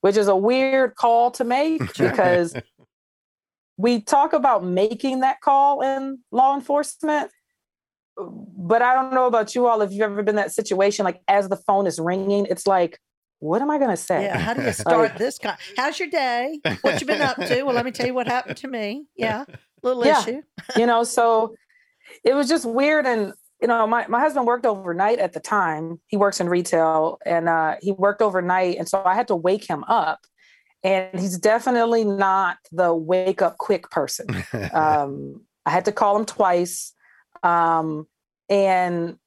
which is a weird call to make because we talk about making that call in law enforcement. But I don't know about you all if you've ever been in that situation, like as the phone is ringing, it's like, what am I going to say? Yeah. How do you start this? Con- How's your day? What you been up to? Well, let me tell you what happened to me. Yeah. Little Yeah. issue. you know, so it was just weird. And, you know, my, my husband worked overnight at the time. He works in retail and uh, he worked overnight. And so I had to wake him up. And he's definitely not the wake up quick person. Um, I had to call him twice. Um, and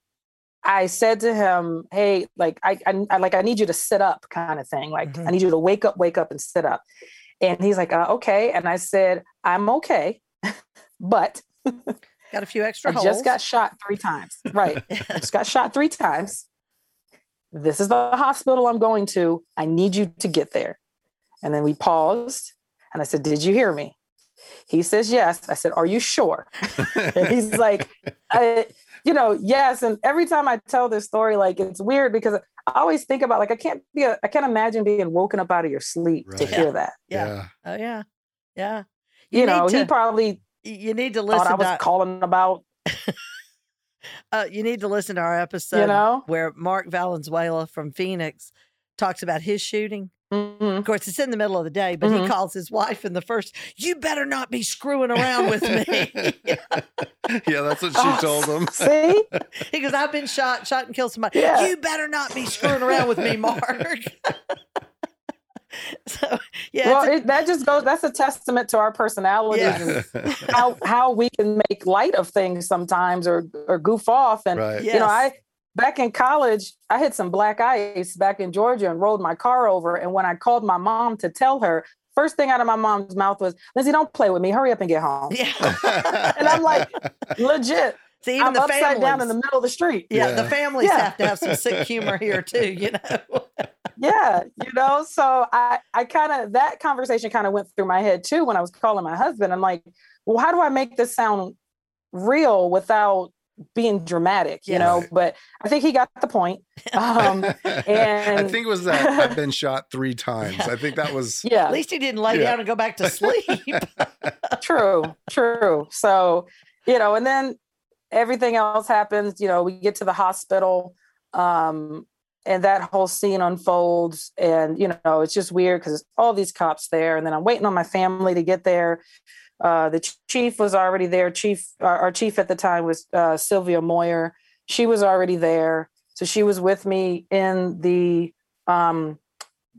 I said to him, "Hey, like I, I, like I need you to sit up, kind of thing. Like Mhm. I need you to wake up, wake up, and sit up." And he's like, uh, "Okay." And I said, "I'm okay, but Got a few extra I holes. just got shot three times. Right, just got shot three times. This is the hospital I'm going to. I need you to get there." And then we paused, and I said, "Did you hear me?" He says, "Yes." I said, "Are you sure?" And he's like, I, you know, yes. And every time I tell this story, like it's weird because I always think about like I can't be a, I can't imagine being woken up out of your sleep to Right. hear that. yeah. Oh yeah. Yeah. You, need know, he probably you need to listen I was to calling about, uh, you need to listen to our episode you know. where Mark Valenzuela from Phoenix talks about his shooting. Mhm. Of course, it's in the middle of the day, but he Mhm. calls his wife in the first, you better not be screwing around with me. yeah, that's what she Oh, told him. See, he goes, I've been shot, shot and killed somebody. Yeah. You better not be screwing around with me, Mark. so, yeah. well, a- it, that just goes. That's a testament to our personalities Yeah. and how how we can make light of things sometimes or or goof off. And right. Yeah. you know, I back in college, I hit some black ice back in Georgia and rolled my car over. And when I called my mom to tell her, first thing out of my mom's mouth was, "Lindsay, don't play with me. Hurry up and get home." yeah. And I'm like, legit. See, even I'm the upside families. down in the middle of the street. yeah, Yeah. the families Yeah. have to have some sick humor here too, you know. yeah you know so i i kind of that conversation kind of went through my head too when i was calling my husband i'm like well how do i make this sound real without being dramatic you Yeah. know but i think he got the point um and I think it was that I've been shot three times. I think that was yeah, At least he didn't lay Yeah. down and go back to sleep. true true so you know and then everything else happens you know we get to the hospital um and that whole scene unfolds and you know it's just weird because all these cops there and then i'm waiting on my family to get there uh the chief was already there. Chief our, our chief at the time was uh Sylvia Moir. She was already there. So she was with me in the um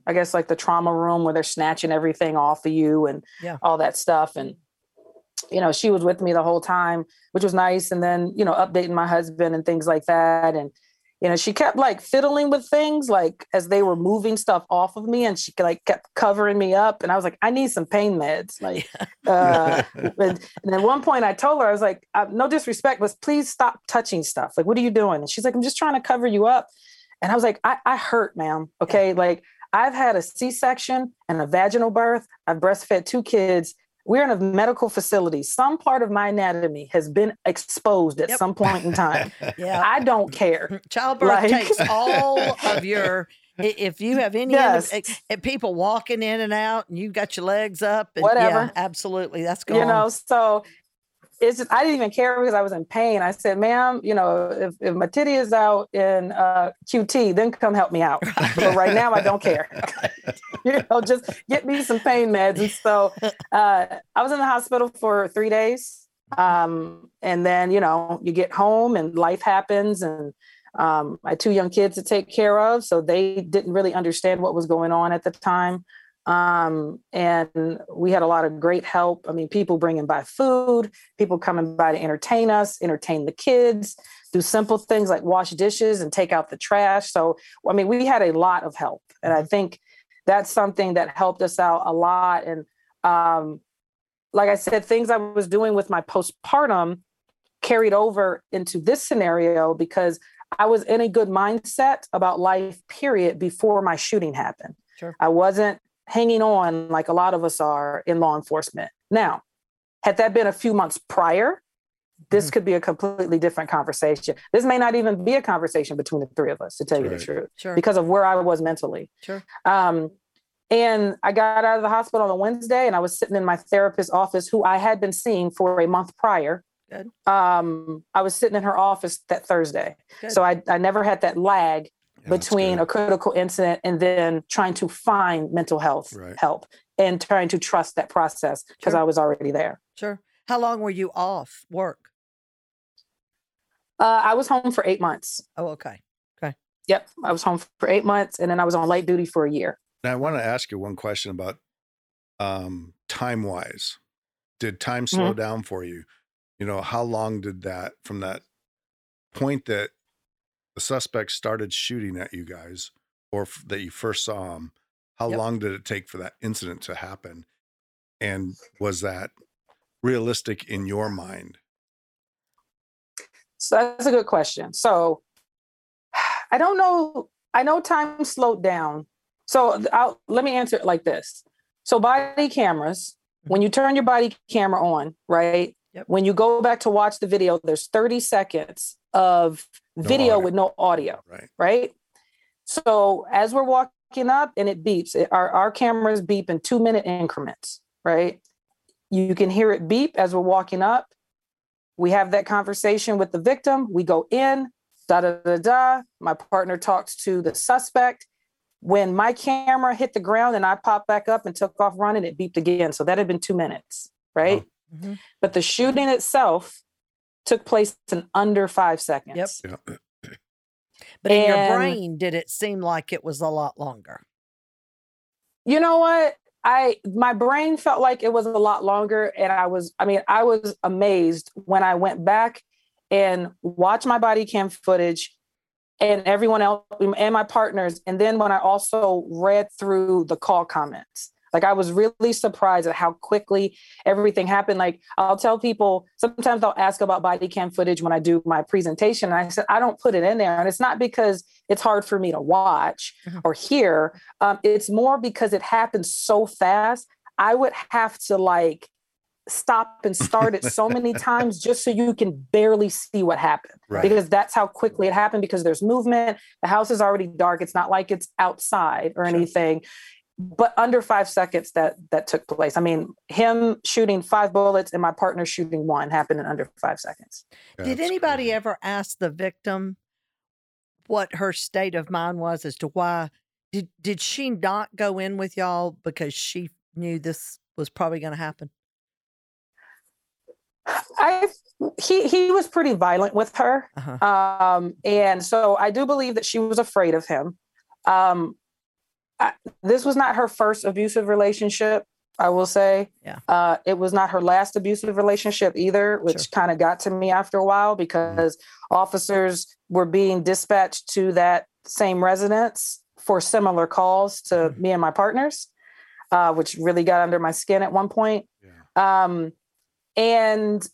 i guess like the trauma room where they're snatching everything off of you and Yeah. all that stuff. And you know she was with me the whole time which was nice. And then you know updating my husband and things like that. And you know she kept like fiddling with things like as they were moving stuff off of me and she like kept covering me up and i was like i need some pain meds. Like uh and, and at one point i told her i was like uh, no disrespect but please stop touching stuff. Like what are you doing? And she's like i'm just trying to cover you up. And i was like i, I hurt ma'am okay? Like i've had a c-section and a vaginal birth. I've breastfed two kids we're in a medical facility some part of my anatomy has been exposed at Yep. some point in time Yeah. i don't care Childbirth Like- takes all of your. If you have any Yes. yes. people walking in and out, and you've got your legs up, and yeah, Whatever. absolutely, that's gone. you know so it's just, i didn't even care because i was in pain. I said ma'am you know if, if my titty is out in uh, qt then come help me out. But right now i don't care. You know just get me some pain meds. And so uh, i was in the hospital for three days. Um, and then you know you get home and life happens and um, I had two young kids to take care of, so they didn't really understand what was going on at the time. Um, and we had a lot of great help. I mean, people bringing by food, people coming by to entertain us, entertain the kids, do simple things like wash dishes and take out the trash. So, I mean, we had a lot of help, and I think that's something that helped us out a lot. And um, like I said, things I was doing with my postpartum carried over into this scenario because I was in a good mindset about life, period, before my shooting happened. Sure. I wasn't hanging on like a lot of us are in law enforcement. Now, had that been a few months prior, this Mhm. could be a completely different conversation. This may not even be a conversation between the three of us, to tell you Right. the truth, Sure. because of where I was mentally. Sure. Um, and I got out of the hospital on a Wednesday and I was sitting in my therapist's office, who I had been seeing for a month prior. Good. Um, I was sitting in her office that Thursday. Good. So I, I never had that lag Yeah, that's between a critical incident and then trying to find mental health Right. help and trying to trust that process because Sure. I was already there. Sure. How long were you off work? Uh, I was home for eight months. Oh, okay. okay. Yep. I was home for eight months and then I was on light duty for a year. Now, I want to ask you one question about um, time wise. Did time slow Mm-hmm. down for you? You know, how long did that from that point that the suspect started shooting at you guys or f- that you first saw him? How Yep. long did it take for that incident to happen? And was that realistic in your mind? So that's a good question. So I don't know. I know time slowed down. So I'll, let me answer it like this. So body cameras, when mm-hmm. you turn your body camera on, right? Yep. When you go back to watch the video, there's 30 seconds of No video audio. with no audio, Right. right? So as we're walking up and it beeps, it, our, our cameras beep in two minute increments, right? You can hear it beep as we're walking up. We have that conversation with the victim. We go in, da da da da. My partner talks to the suspect. When my camera hit the ground and I popped back up and took off running, it beeped again. So that had been two minutes, right? Mhm. But the shooting itself took place in under five seconds. Yep. Yeah. But in your brain, did it seem like it was a lot longer? you know what i my brain felt like it was a lot longer and i was i mean i was amazed when i went back and watched my body cam footage and everyone else and my partners and then when i also read through the call comments like i was really surprised at how quickly everything happened. Like i'll tell people sometimes I'll ask about body cam footage when i do my presentation and i said i don't put it in there. And it's not because it's hard for me to watch Mhm. or hear um, it's more because it happens so fast i would have to like stop and start it so many times just so you can barely see what happened. Right. because that's how quickly it happened because there's movement the house is already dark it's not like it's outside or anything but under five seconds that that took place i mean him shooting five bullets and my partner shooting one happened in under five seconds Yeah, Did anybody crazy. ever ask the victim what her state of mind was as to why did did she not go in with y'all because she knew this was probably going to happen? i he he was pretty violent with her Uh-huh. um and so i do believe that she was afraid of him um I, this was not her first abusive relationship i will say Yeah. uh it was not her last abusive relationship either which Sure. kind of got to me after a while because officers were being dispatched to that same residence for similar calls to Mhm. me and my partners uh which really got under my skin at one point Yeah. um, and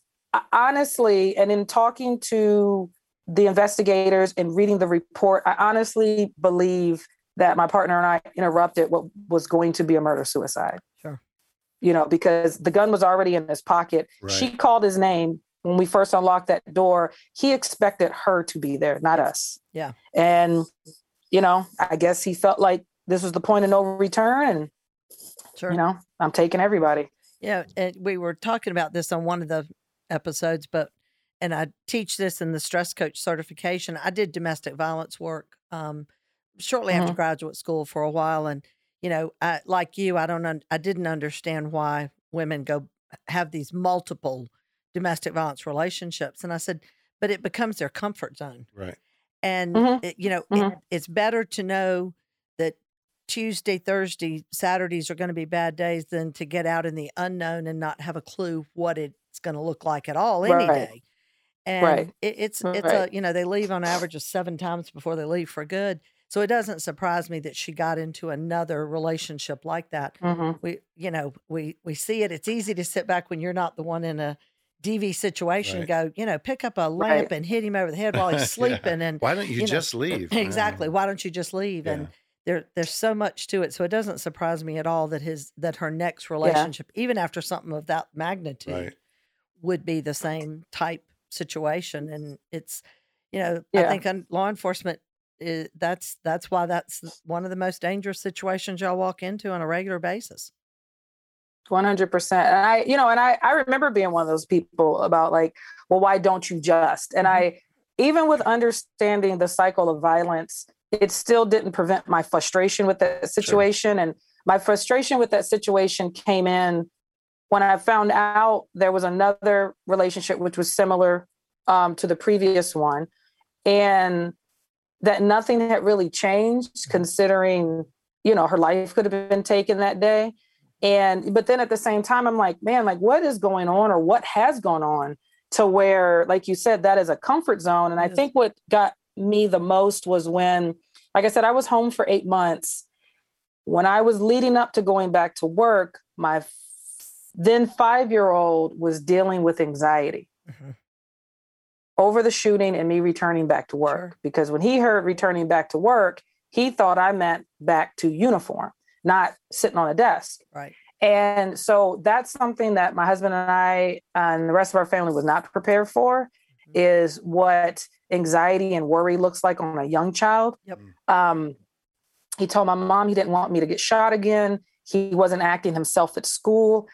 honestly, and in talking to the investigators and reading the report, I honestly believe that my partner and I interrupted what was going to be a murder suicide. Sure. You know, because the gun was already in his pocket. She called his name when we first unlocked that door. He expected her to be there, not us. Yeah. And, you know, I guess he felt like this was the point of no return. And, Sure. you know, I'm taking everybody. Yeah, and we were talking about this on one of the episodes, but and I teach this in the stress coach certification. I did domestic violence work um, shortly after graduate school for a while, and you know, I, like you, I don't, un- I didn't understand why women go have these multiple domestic violence relationships, and I said, but it becomes their comfort zone Right. and Mhm. it, you know it, Mhm. it's better to know that tuesday thursday saturdays are going to be bad days than to get out in the unknown and not have a clue what it's going to look like at all any day and Right. it, it's it's Right. a you know they leave on average of seven times before they leave for good so it doesn't surprise me that she got into another relationship like that Mhm. we you know we we see it it's easy to sit back when you're not the one in a dv situation and go you know pick up a lamp Right. and hit him over the head while he's Yeah. sleeping and Why don't you, you know, just leave? exactly why don't you just leave Yeah. and there there's so much to it so it doesn't surprise me at all that his that her next relationship even after something of that magnitude Right. would be the same type situation, and it's you know Yeah. I think law enforcement. Is, that's that's why that's one of the most dangerous situations y'all walk into on a regular basis. One hundred percent. And I, you know, and I, I remember being one of those people about like, well, why don't you just? And Mhm. I, even with understanding the cycle of violence, it still didn't prevent my frustration with that situation. And my frustration with that situation came in when I found out there was another relationship which was similar um, to the previous one, and that nothing had really changed, considering you know her life could have been taken that day. And but then at the same time i'm like man like what is going on or what has gone on to where like you said that is a comfort zone. And i Yes. think what got me the most was when like i said i was home for eight months. When i was leading up to going back to work my then five year old was dealing with anxiety. Mhm. Over the shooting and me returning back to work Sure. because when he heard returning back to work he thought i meant back to uniform not sitting on a desk Right. and so that's something that my husband and I and the rest of our family was not prepared for Mhm. is what anxiety and worry looks like on a young child. Yep. Um, he told my mom he didn't want me to get shot again. He wasn't acting himself at school.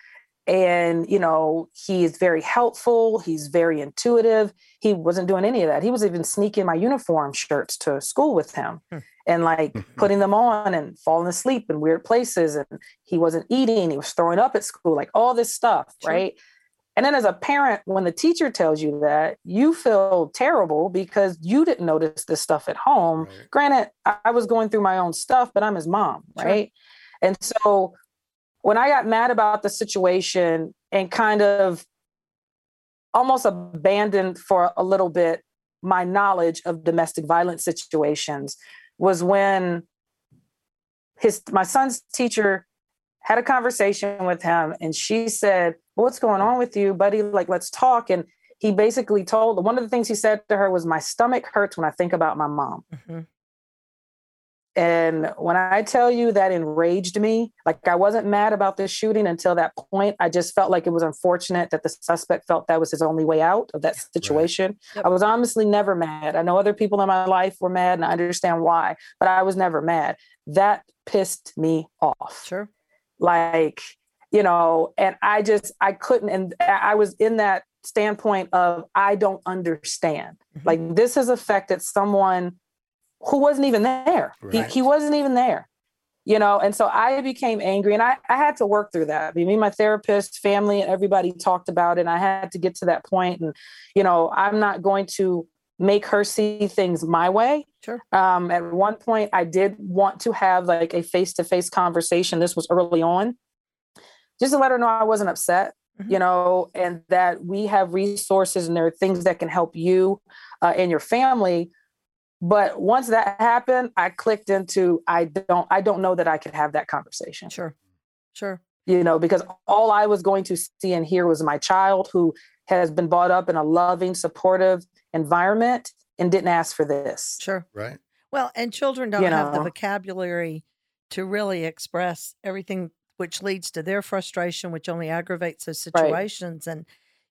And, you know, he is very helpful. He's very intuitive. He wasn't doing any of that. He was even sneaking my uniform shirts to school with him Hmm. and like putting them on and falling asleep in weird places. And he wasn't eating. He was throwing up at school, like all this stuff. Right. And then as a parent, when the teacher tells you that, you feel terrible because you didn't notice this stuff at home. Right. Granted, I was going through my own stuff, but I'm his mom, Sure. right? And so when I got mad about the situation and kind of almost abandoned for a little bit my knowledge of domestic violence situations was when his my son's teacher had a conversation with him and she said well, what's going on with you buddy? Like let's talk. And he basically told one of the things he said to her was my stomach hurts when i think about my mom. Mhm. And when I tell you that enraged me, like I wasn't mad about this shooting until that point. I just felt like it was unfortunate that the suspect felt that was his only way out of that situation. Yep. I was honestly never mad. I know other people in my life were mad and I understand why, but I was never mad. That pissed me off Sure. like you know and i just i couldn't and i was in that standpoint of i don't understand Mhm. like this has affected someone who wasn't even there he, Right. he wasn't even there you know and so i became angry and i, I had to work through that I mean, me my therapist family and everybody talked about it and i had to get to that point and you know i'm not going to make her see things my way Sure. um, at one point i did want to have like a face-to-face conversation this was early on just to let her know i wasn't upset Mhm. you know and that we have resources and there are things that can help you uh, and your family but once that happened i clicked into i don't i don't know that i could have that conversation Sure. Sure. you know because all i was going to see and hear was my child who has been brought up in a loving supportive environment and didn't ask for this Sure. Right. Well, and children don't You have the vocabulary to really express everything, which leads to their frustration, which only aggravates those situations. And,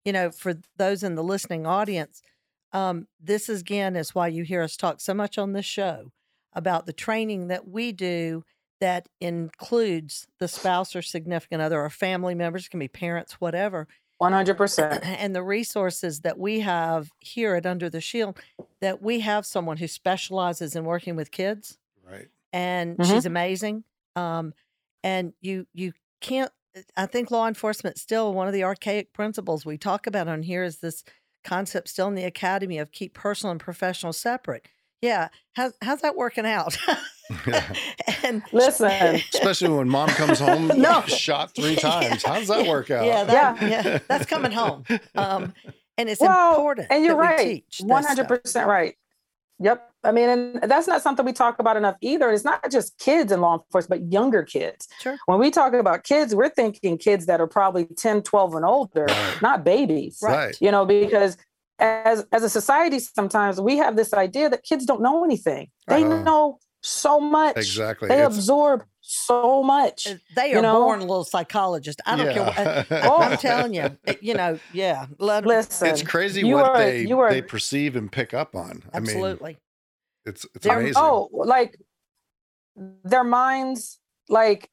you know, for those in the listening audience, um, this is, again is why you hear us talk so much on this show about the training that we do that includes the spouse or significant other or family members, it can be parents, whatever. 100% and the resources that we have here at Under the Shield, that we have someone who specializes in working with kids, Right. and Mhm. she's amazing. Um, and you you can't. I think law enforcement still one of the archaic principles we talk about on here is this concept still in the academy of keep personal and professional separate. Yeah, how's how's that working out? and listen Especially when mom comes home No. shot three times. How does that Yeah, work out? Yeah, that, yeah, that's coming home. Um, and it's well, important. and you're that right teach this One stuff. hundred percent right. Yep. I mean, and that's not something we talk about enough either. It's not just kids in law enforcement, but younger kids. Sure. When we talk about kids, we're thinking kids that are probably 10, 12 and older, Right. not babies. Right. You know, because as as a society, sometimes we have this idea that kids don't know anything. They Right. know so much. Exactly. They It's- absorb so much. They You are know? born little psychologists. I don't care. What, I, I'm telling you, you know, yeah. Let 'em- Listen, it's crazy you what are- they you are- they perceive and pick up on. I mean, absolutely. it's it's They're- amazing. Oh, like their minds, like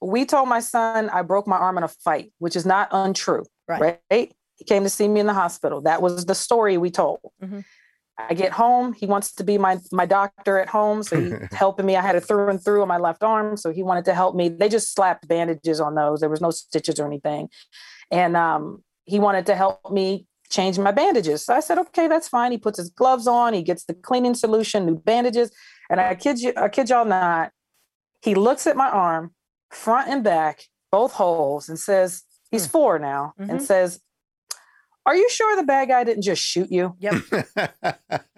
we told my son I broke my arm in a fight, which is not untrue. Right. Right. He came to see me in the hospital. That was the story we told. Mhm. I get home. He wants to be my my doctor at home, so he's helping me. I had a through and through on my left arm, so he wanted to help me. They just slapped bandages on those. There was no stitches or anything, and um, he wanted to help me change my bandages. So I said, okay, that's fine. He puts his gloves on. He gets the cleaning solution, new bandages, and I kid you, I kid y'all not. He looks at my arm, front and back, both holes, and says, he's Hmm. four now, Mhm. and says, "Are you sure the bad guy didn't just shoot you?" Yep.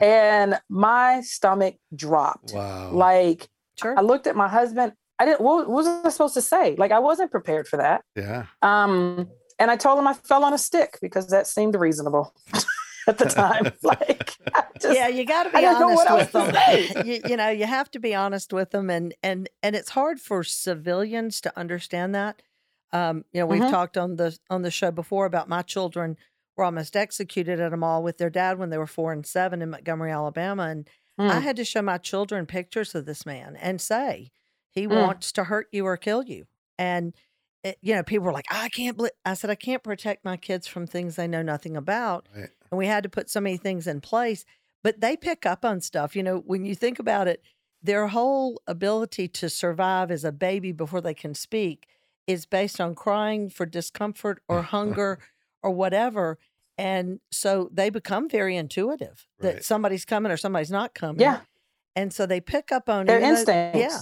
And my stomach dropped. wow. Like Sure. I looked at my husband. I didn't. What, what was I supposed to say? Like I wasn't prepared for that. yeah. Um, and I told him I fell on a stick because that seemed reasonable at the time. like just, yeah, you got to be I honest know what with them. you, you know, you have to be honest with them, and and and it's hard for civilians to understand that. Um, you know, we've Mhm. talked on the on the show before about my children were almost executed at a mall with their dad when they were four and seven in Montgomery, Alabama, and I Mm. had to show my children pictures of this man and say he Mm. wants to hurt you or kill you. And it, you know, people were like, "I can't." Believe. I said, "I can't protect my kids from things they know nothing about." Right. And we had to put so many things in place. But they pick up on stuff. You know, when you think about it, their whole ability to survive as a baby before they can speak is based on crying for discomfort or hunger or whatever. And so they become very intuitive that Right. somebody's coming or somebody's not coming. yeah, And so they pick up on their though- instincts. Yeah.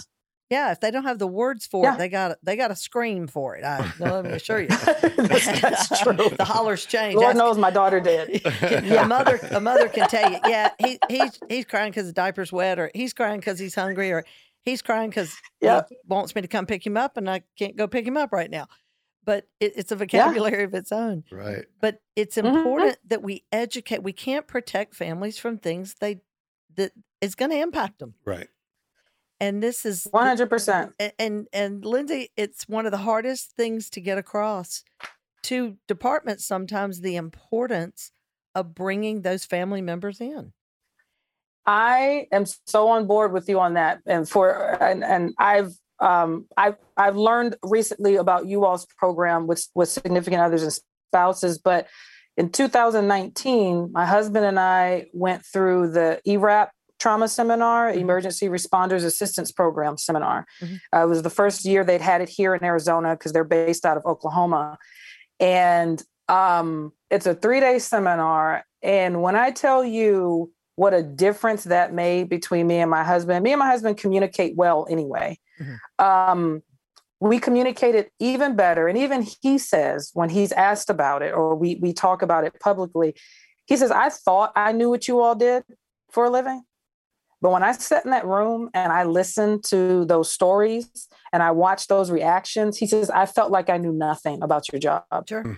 Yeah. If they don't have the words for Yeah. it, they got they got to scream for it. I, let me assure you. that's, that's true. the hollers change. Lord Ask- knows my daughter did. a mother a mother can tell you, yeah, he he's he's crying because the diaper's wet, or he's crying because he's hungry, or he's crying because Yep. he wants me to come pick him up, and I can't go pick him up right now. But it, it's a vocabulary of its own. Right. But it's Mhm. important that we educate. We can't protect families from things they that is going to impact them. Right. And this is One hundred percent. a- and and Lindsay, it's one of the hardest things to get across to departments sometimes the importance of bringing those family members in. I am so on board with you on that, and for and and I've um I've I've learned recently about you all's program with with significant others and spouses, but in 2019, my husband and I went through the ERAP trauma seminar, Mhm. Emergency Responders Assistance Program seminar. Mhm. Uh, it was the first year they'd had it here in Arizona because they're based out of Oklahoma, and um, it's a three day seminar. And when I tell you what a difference that made between me and my husband, me and my husband communicate well anyway. Mhm. Um, we communicated even better. And even he says when he's asked about it or we we talk about it publicly, he says, I thought I knew what you all did for a living. But when I sat in that room and I listened to those stories and I watched those reactions, he says, I felt like I knew nothing about your job. Sure.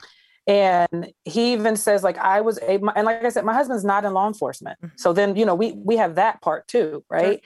And he even says, like, I was able, and like I said, my husband's not in law enforcement. Mhm. So then, you know, we we have that part too, right?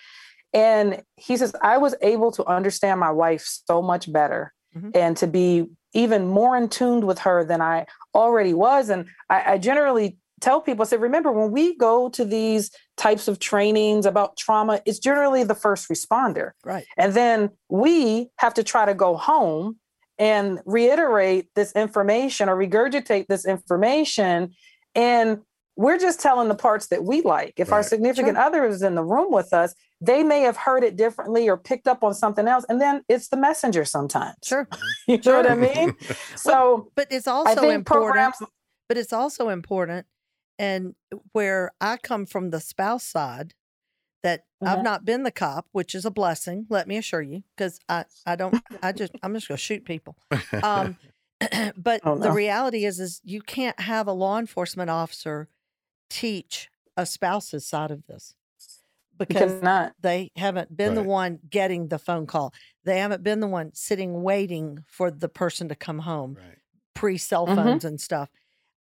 And he says, I was able to understand my wife so much better Mhm. and to be even more in tune with her than I already was. And I, I generally tell people, I say, remember, when we go to these types of trainings about trauma, it's generally the first responder. Right. And then we have to try to go home and reiterate this information or regurgitate this information. And we're just telling the parts that we like. If our Right. significant other is in the room with us, they may have heard it differently or picked up on something else. And then it's the messenger sometimes. Sure. You know what I mean? So But it's also important. programs, But it's also important, and where I come from the spouse side, that I've Mhm. not been the cop, which is a blessing. Let me assure you, because I I don't I just I'm just gonna shoot people. Um, but Oh, the reality is, is you can't have a law enforcement officer teach a spouse's side of this because they haven't been the one getting the phone call. They haven't been the one sitting waiting for the person to come home right. pre cell Mhm. phones and stuff.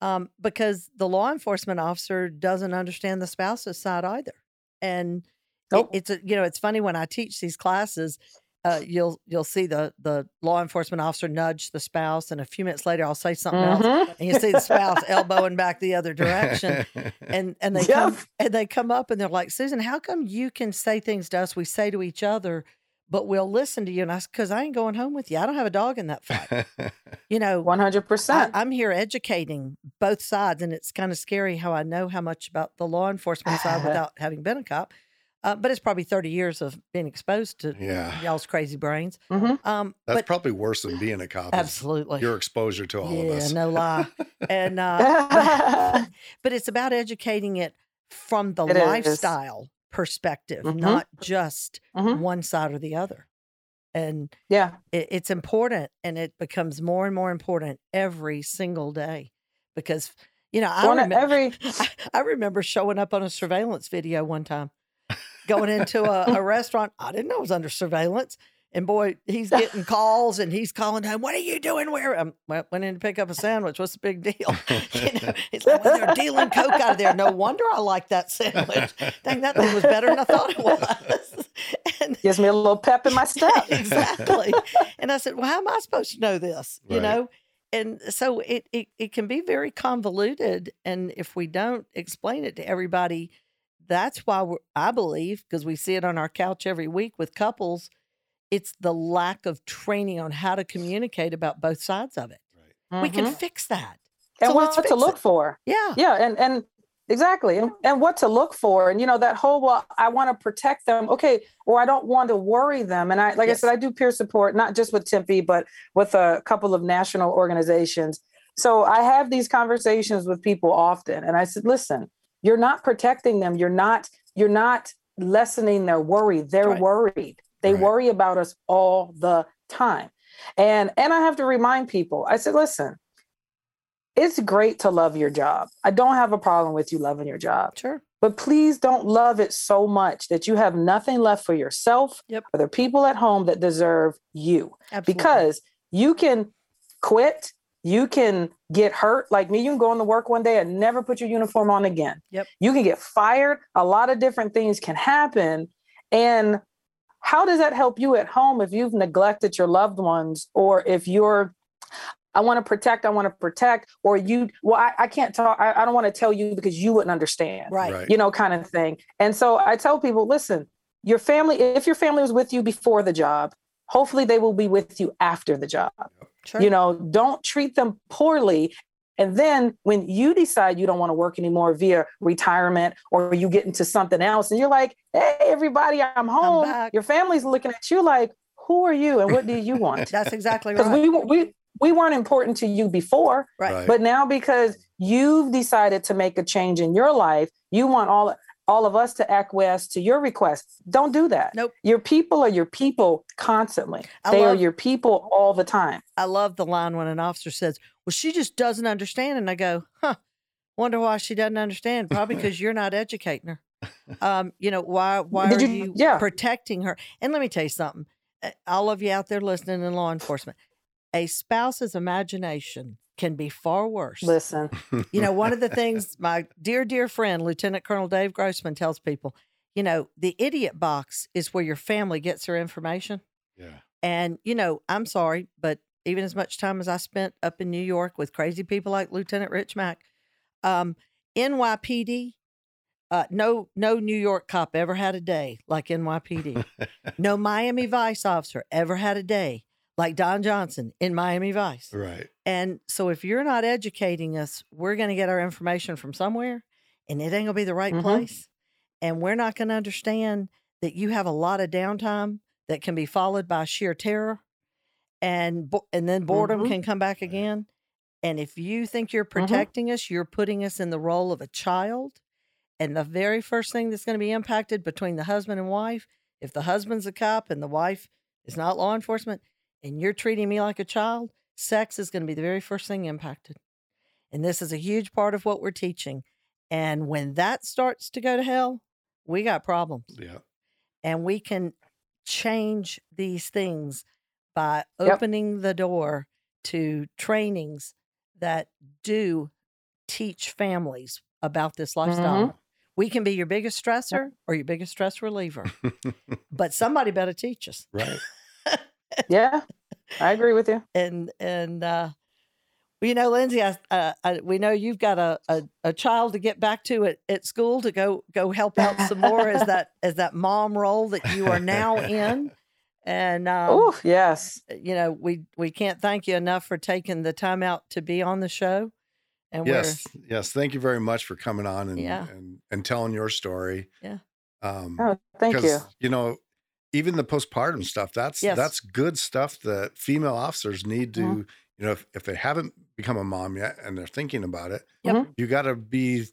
Um, because the law enforcement officer doesn't understand the spouse's side either. And Nope. it's a, you know, it's funny when I teach these classes, uh, you'll you'll see the the law enforcement officer nudge the spouse, and a few minutes later, I'll say something else, Mhm. and you see the spouse elbowing back the other direction, and and they Yep. come and they come up and they're like, Susan, how come you can say things to us we say to each other, but we'll listen to you? And I because I ain't going home with you. I don't have a dog in that fight. You know, 100%. I'm here educating both sides, and it's kind of scary how I know how much about the law enforcement side without having been a cop. Uh, but it's probably 30 years of being exposed to yeah. y'all's crazy brains. hmm Um, That's but probably worse than being a cop. absolutely, Your exposure to all yeah, of us. Yeah, no lie. and uh, but it's about educating it from the It is. Perspective, Mhm. not just Mhm. one side or the other. And Yeah. it, it's important, and it becomes more and more important every single day because you know I One remember every I, I remember showing up on a surveillance video one time, going into a, a restaurant. I didn't know it was under surveillance. And boy, he's getting calls and he's calling home. What are you doing? Where? I went in to pick up a sandwich. What's the big deal? you know, like, well, they're dealing coke out of there. No wonder I like that sandwich. Dang, that thing was better than I thought it was. and gives me a little pep in my step. exactly. And I said, Well, how am I supposed to know this? You Right. know? And so it, it it can be very convoluted. And if we don't explain it to everybody, that's why we're, I believe, because we see it on our couch every week with couples, it's the lack of training on how to communicate about both sides of it. Right. We can Mhm. fix that. and so what to look it. for. Yeah. Yeah, and and exactly, and, and what to look for, and you know that whole well, I want to protect them, okay, or I don't want to worry them, and I like Yes. I said, I do peer support not just with Tempe, but with a couple of national organizations. So I have these conversations with people often, and I said, listen, you're not protecting them, you're not you're not lessening their worry. They're Right. worried. They Right. worry about us all the time, and and I have to remind people. I said, listen it's great to love your job. I don't have a problem with you loving your job, Sure. but please don't love it so much that you have nothing left for yourself Yep. or the people at home that deserve you. Absolutely. Because you can quit, you can get hurt. Like me, you can go into work one day and never put your uniform on again. Yep. You can get fired. A lot of different things can happen. And how does that help you at home if you've neglected your loved ones or if you're I want to protect, I want to protect, or you, well, I, I can't talk, I, I don't want to tell you because you wouldn't understand, right. Right. you know, kind of thing. And so I tell people, listen, your family, if your family was with you before the job, hopefully they will be with you after the job. Sure. You know, don't treat them poorly. And then when you decide you don't want to work anymore via retirement or you get into something else and you're like, hey, everybody, I'm home. back. your family's looking at you like, who are you and what do you want? That's exactly Because right. we, we, we weren't important to you before, right. Right. but now because you've decided to make a change in your life, you want all all of us to acquiesce to your request. Don't do that. Nope. Your people are your people constantly. I they are your people all the time. I love the line when an officer says, Well, she just doesn't understand. And I go, Huh, wonder why she doesn't understand. Probably because you're not educating her. Um, you know, why why Did are you- you yeah. protecting her? And let me tell you something. All of you out there listening in law enforcement, a spouse's imagination can be far worse. Listen. You know, one of the things my dear, dear friend, Lieutenant Colonel Dave Grossman, tells people, you know, the idiot box is where your family gets their information. yeah. And, you know, I'm sorry, but even as much time as I spent up in New York with crazy people like Lieutenant Rich Mack, um, NYPD, uh, no, no New York cop ever had a day like NYPD. no Miami Vice officer ever had a day like Don Johnson in Miami Vice. Right. And so if you're not educating us, we're going to get our information from somewhere and it ain't going to be the right Mhm. place. And we're not going to understand that you have a lot of downtime that can be followed by sheer terror and bo- and then boredom Mhm. can come back again. And if you think you're Mm-hmm. protecting us, you're putting us in the role of a child. And the very first thing that's going to be impacted between the husband and wife, if the husband's a cop and the wife is not law enforcement, and you're treating me like a child, sex is going to be the very first thing impacted. And this is a huge part of what we're teaching. And when that starts to go to hell, we got problems. Yeah. And we can change these things by Yep. opening the door to trainings that do teach families about this lifestyle. Mhm. We can be your biggest stressor or your biggest stress reliever, but somebody better teach us. right. Yeah, I agree with you. And and uh, well, you know, Lindsay, I, uh, I, we know you've got a, a, a child to get back to at, at school to go go help out some more as that as that mom role that you are now in. And um, Oh, yes. you know, we we can't thank you enough for taking the time out to be on the show. And Yes. Yes. Thank you very much for coming on and Yeah. and, and telling your story. Yeah. Um, Oh, thank you. you know even the postpartum stuff that's Yes. that's good stuff that female officers need to Mhm. you know if, if they haven't become a mom yet and they're thinking about it Yep. Mhm. you got to be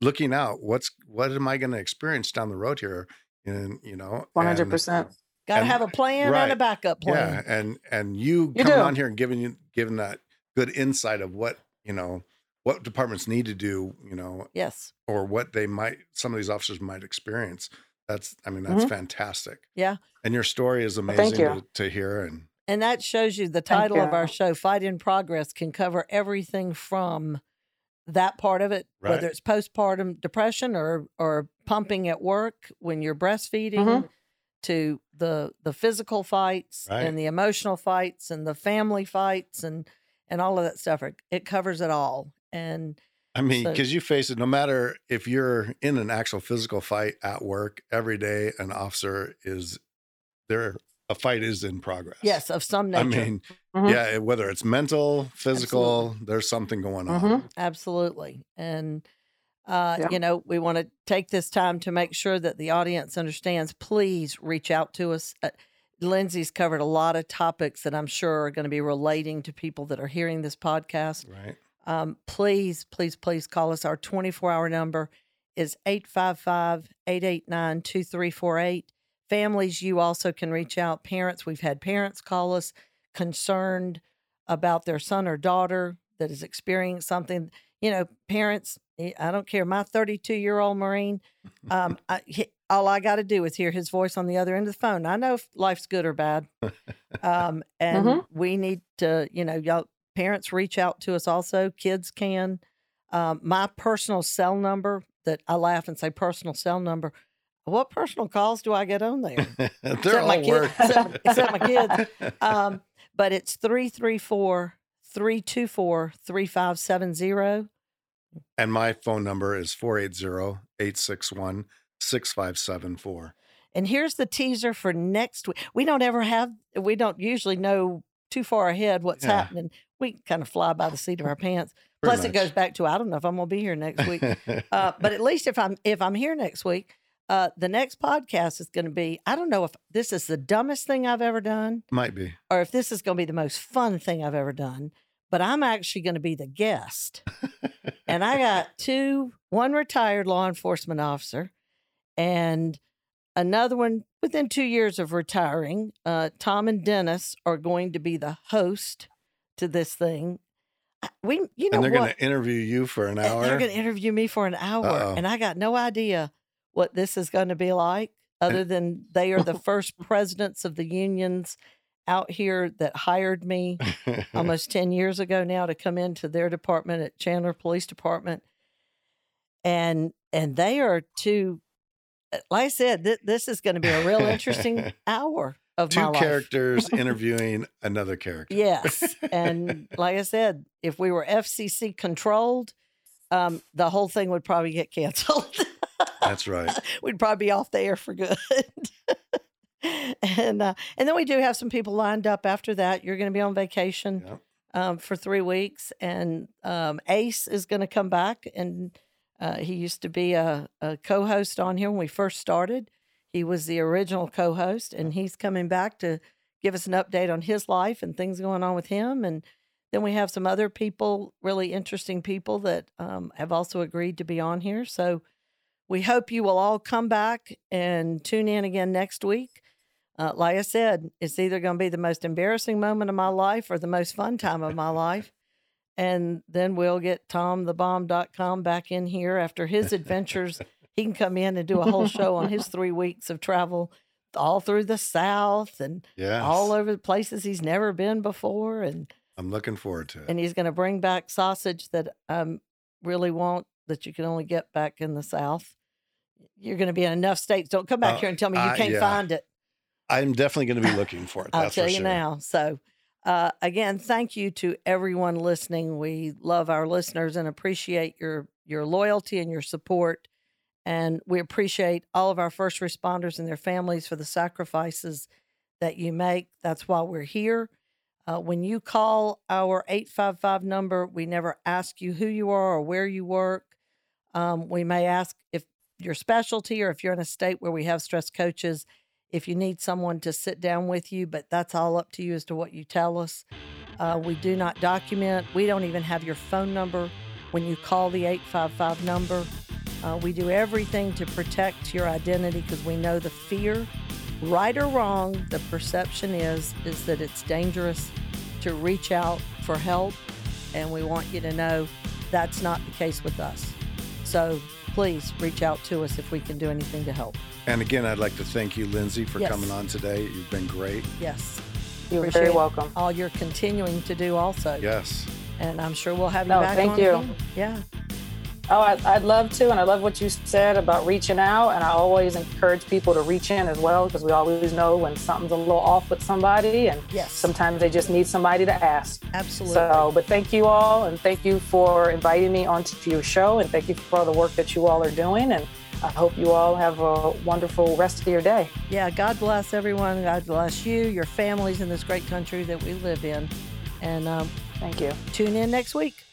looking out what's what am i going to experience down the road here and you know hundred percent. got to have a plan and a right. backup yeah plan. and and you, You coming do. on here and giving you giving that good insight of what you know what departments need to do you know Yes. or what they might some of these officers might experience that's i mean that's Mhm. fantastic Yeah. and your story is amazing thank to, to hear and And that shows you the Thank title of our show, Fight in Progress, can cover everything from that part of it, Right. whether it's postpartum depression or or pumping at work when you're breastfeeding, Mhm. to the the physical fights Right. and the emotional fights and the family fights and and all of that stuff. It, it covers it all. And i mean So- because you face it no matter if you're in an actual physical fight at work every day an officer is there a fight is in progress yes, of some nature. i mean Mhm. yeah whether it's mental physical there's something going on Mhm. Absolutely. And, uh, Yeah. you know, we want to take this time to make sure that the audience understands. Please reach out to us. Uh, Lindsay's covered a lot of topics that I'm sure are going to be relating to people that are hearing this podcast. right Um, please, please, please call us. Our 24 hour number is 855 889 2348. Families, you also can reach out. Parents, we've had parents call us concerned about their son or daughter that is experiencing something. You know, parents, eh, I don't care. My 32 year old Marine, um, I, he, all I got to do is hear his voice on the other end of the phone. I know if life's good or bad. Um, and Mhm. we need to, you know, y'all parents reach out to us also. Kids can. Um, my personal cell number that I laugh and say personal cell number. What personal calls do I get on there? they're Except my all kid- work except- except my kids. Um, but it's 334 324 3570. And my phone number is 480 861 6574. And here's the teaser for next week. We don't ever have, we don't usually know too far ahead what's Yeah. happening. We kind of fly by the seat of our pants. Plus, it goes back to I don't know if I'm going to be here next week. Uh, but at least if I'm if I'm here next week, uh, the next podcast is going to be. I don't know if this is the dumbest thing I've ever done, Might be. or if this is going to be the most fun thing I've ever done. But I'm actually going to be the guest, and I got two: one retired law enforcement officer, and another one within two years of retiring. Uh, Tom and Dennis are going to be the host to this thing. We, you know and they're going to interview you for an hour. They're going to interview me for an hour, Uh-oh. and I got no idea what this is going to be like, other than they are the first presidents of the unions out here that hired me almost 10 years ago now to come into their department at Chandler Police Department. And and they are two uh, like I said, th- this is going to be a real interesting hour of Two characters interviewing another character. Yes. And like I said, if we were FCC controlled, um, the whole thing would probably get canceled. That's right. We'd probably be off the air for good. and uh, and then we do have some people lined up after that. You're going to be on vacation Yep. um, for three weeks, and um, Ace is going to come back, and uh, he used to be a, a co-host on here when we first started. He was the original co-host, and he's coming back to give us an update on his life and things going on with him. And then we have some other people, really interesting people that um, have also agreed to be on here. So we hope you will all come back and tune in again next week. Uh, like I said, it's either going to be the most embarrassing moment of my life or the most fun time of my life. And then we'll get TomTheBomb.com back in here after his adventures. He can come in and do a whole show on his three weeks of travel all through the South and Yeah. all over the places he's never been before. And I'm looking forward to it. and he's going to bring back sausage that I really want that you can only get back in the South. you're going to be in enough states. Don't come back Uh, here and tell me you uh, can't yeah. find it. I'm definitely going to be looking for it. I'll that's tell for you sure. now. So, uh, again, thank you to everyone listening. We love our listeners and appreciate your your loyalty and your support. And we appreciate all of our first responders and their families for the sacrifices that you make. That's why we're here. Uh, when you call our 855 number, we never ask you who you are or where you work. Um, we may ask if your specialty or if you're in a state where we have stress coaches, if you need someone to sit down with you, but that's all up to you as to what you tell us. Uh, we do not document, we don't even have your phone number when you call the 855 number. Uh, we do everything to protect your identity because we know the fear, right or wrong, the perception is is that it's dangerous to reach out for help, and we want you to know that's not the case with us. So please reach out to us if we can do anything to help. And again, I'd like to thank you, Lindsay, for Yes. coming on today. You've been great. Yes, You're Appreciate very welcome. all you're continuing to do also. Yes. And I'm sure we'll have you No, back thank on you. again. Yeah. Oh, I'd, I'd love to. And I love what you said about reaching out. And I always encourage people to reach in as well because we always know when something's a little off with somebody. And Yes. sometimes they just need somebody to ask. Absolutely. So, but thank you all. And thank you for inviting me onto your show. And thank you for all the work that you all are doing. And I hope you all have a wonderful rest of your day. yeah. God bless everyone. God bless you, your families in this great country that we live in. And um, Thank you. tune in next week.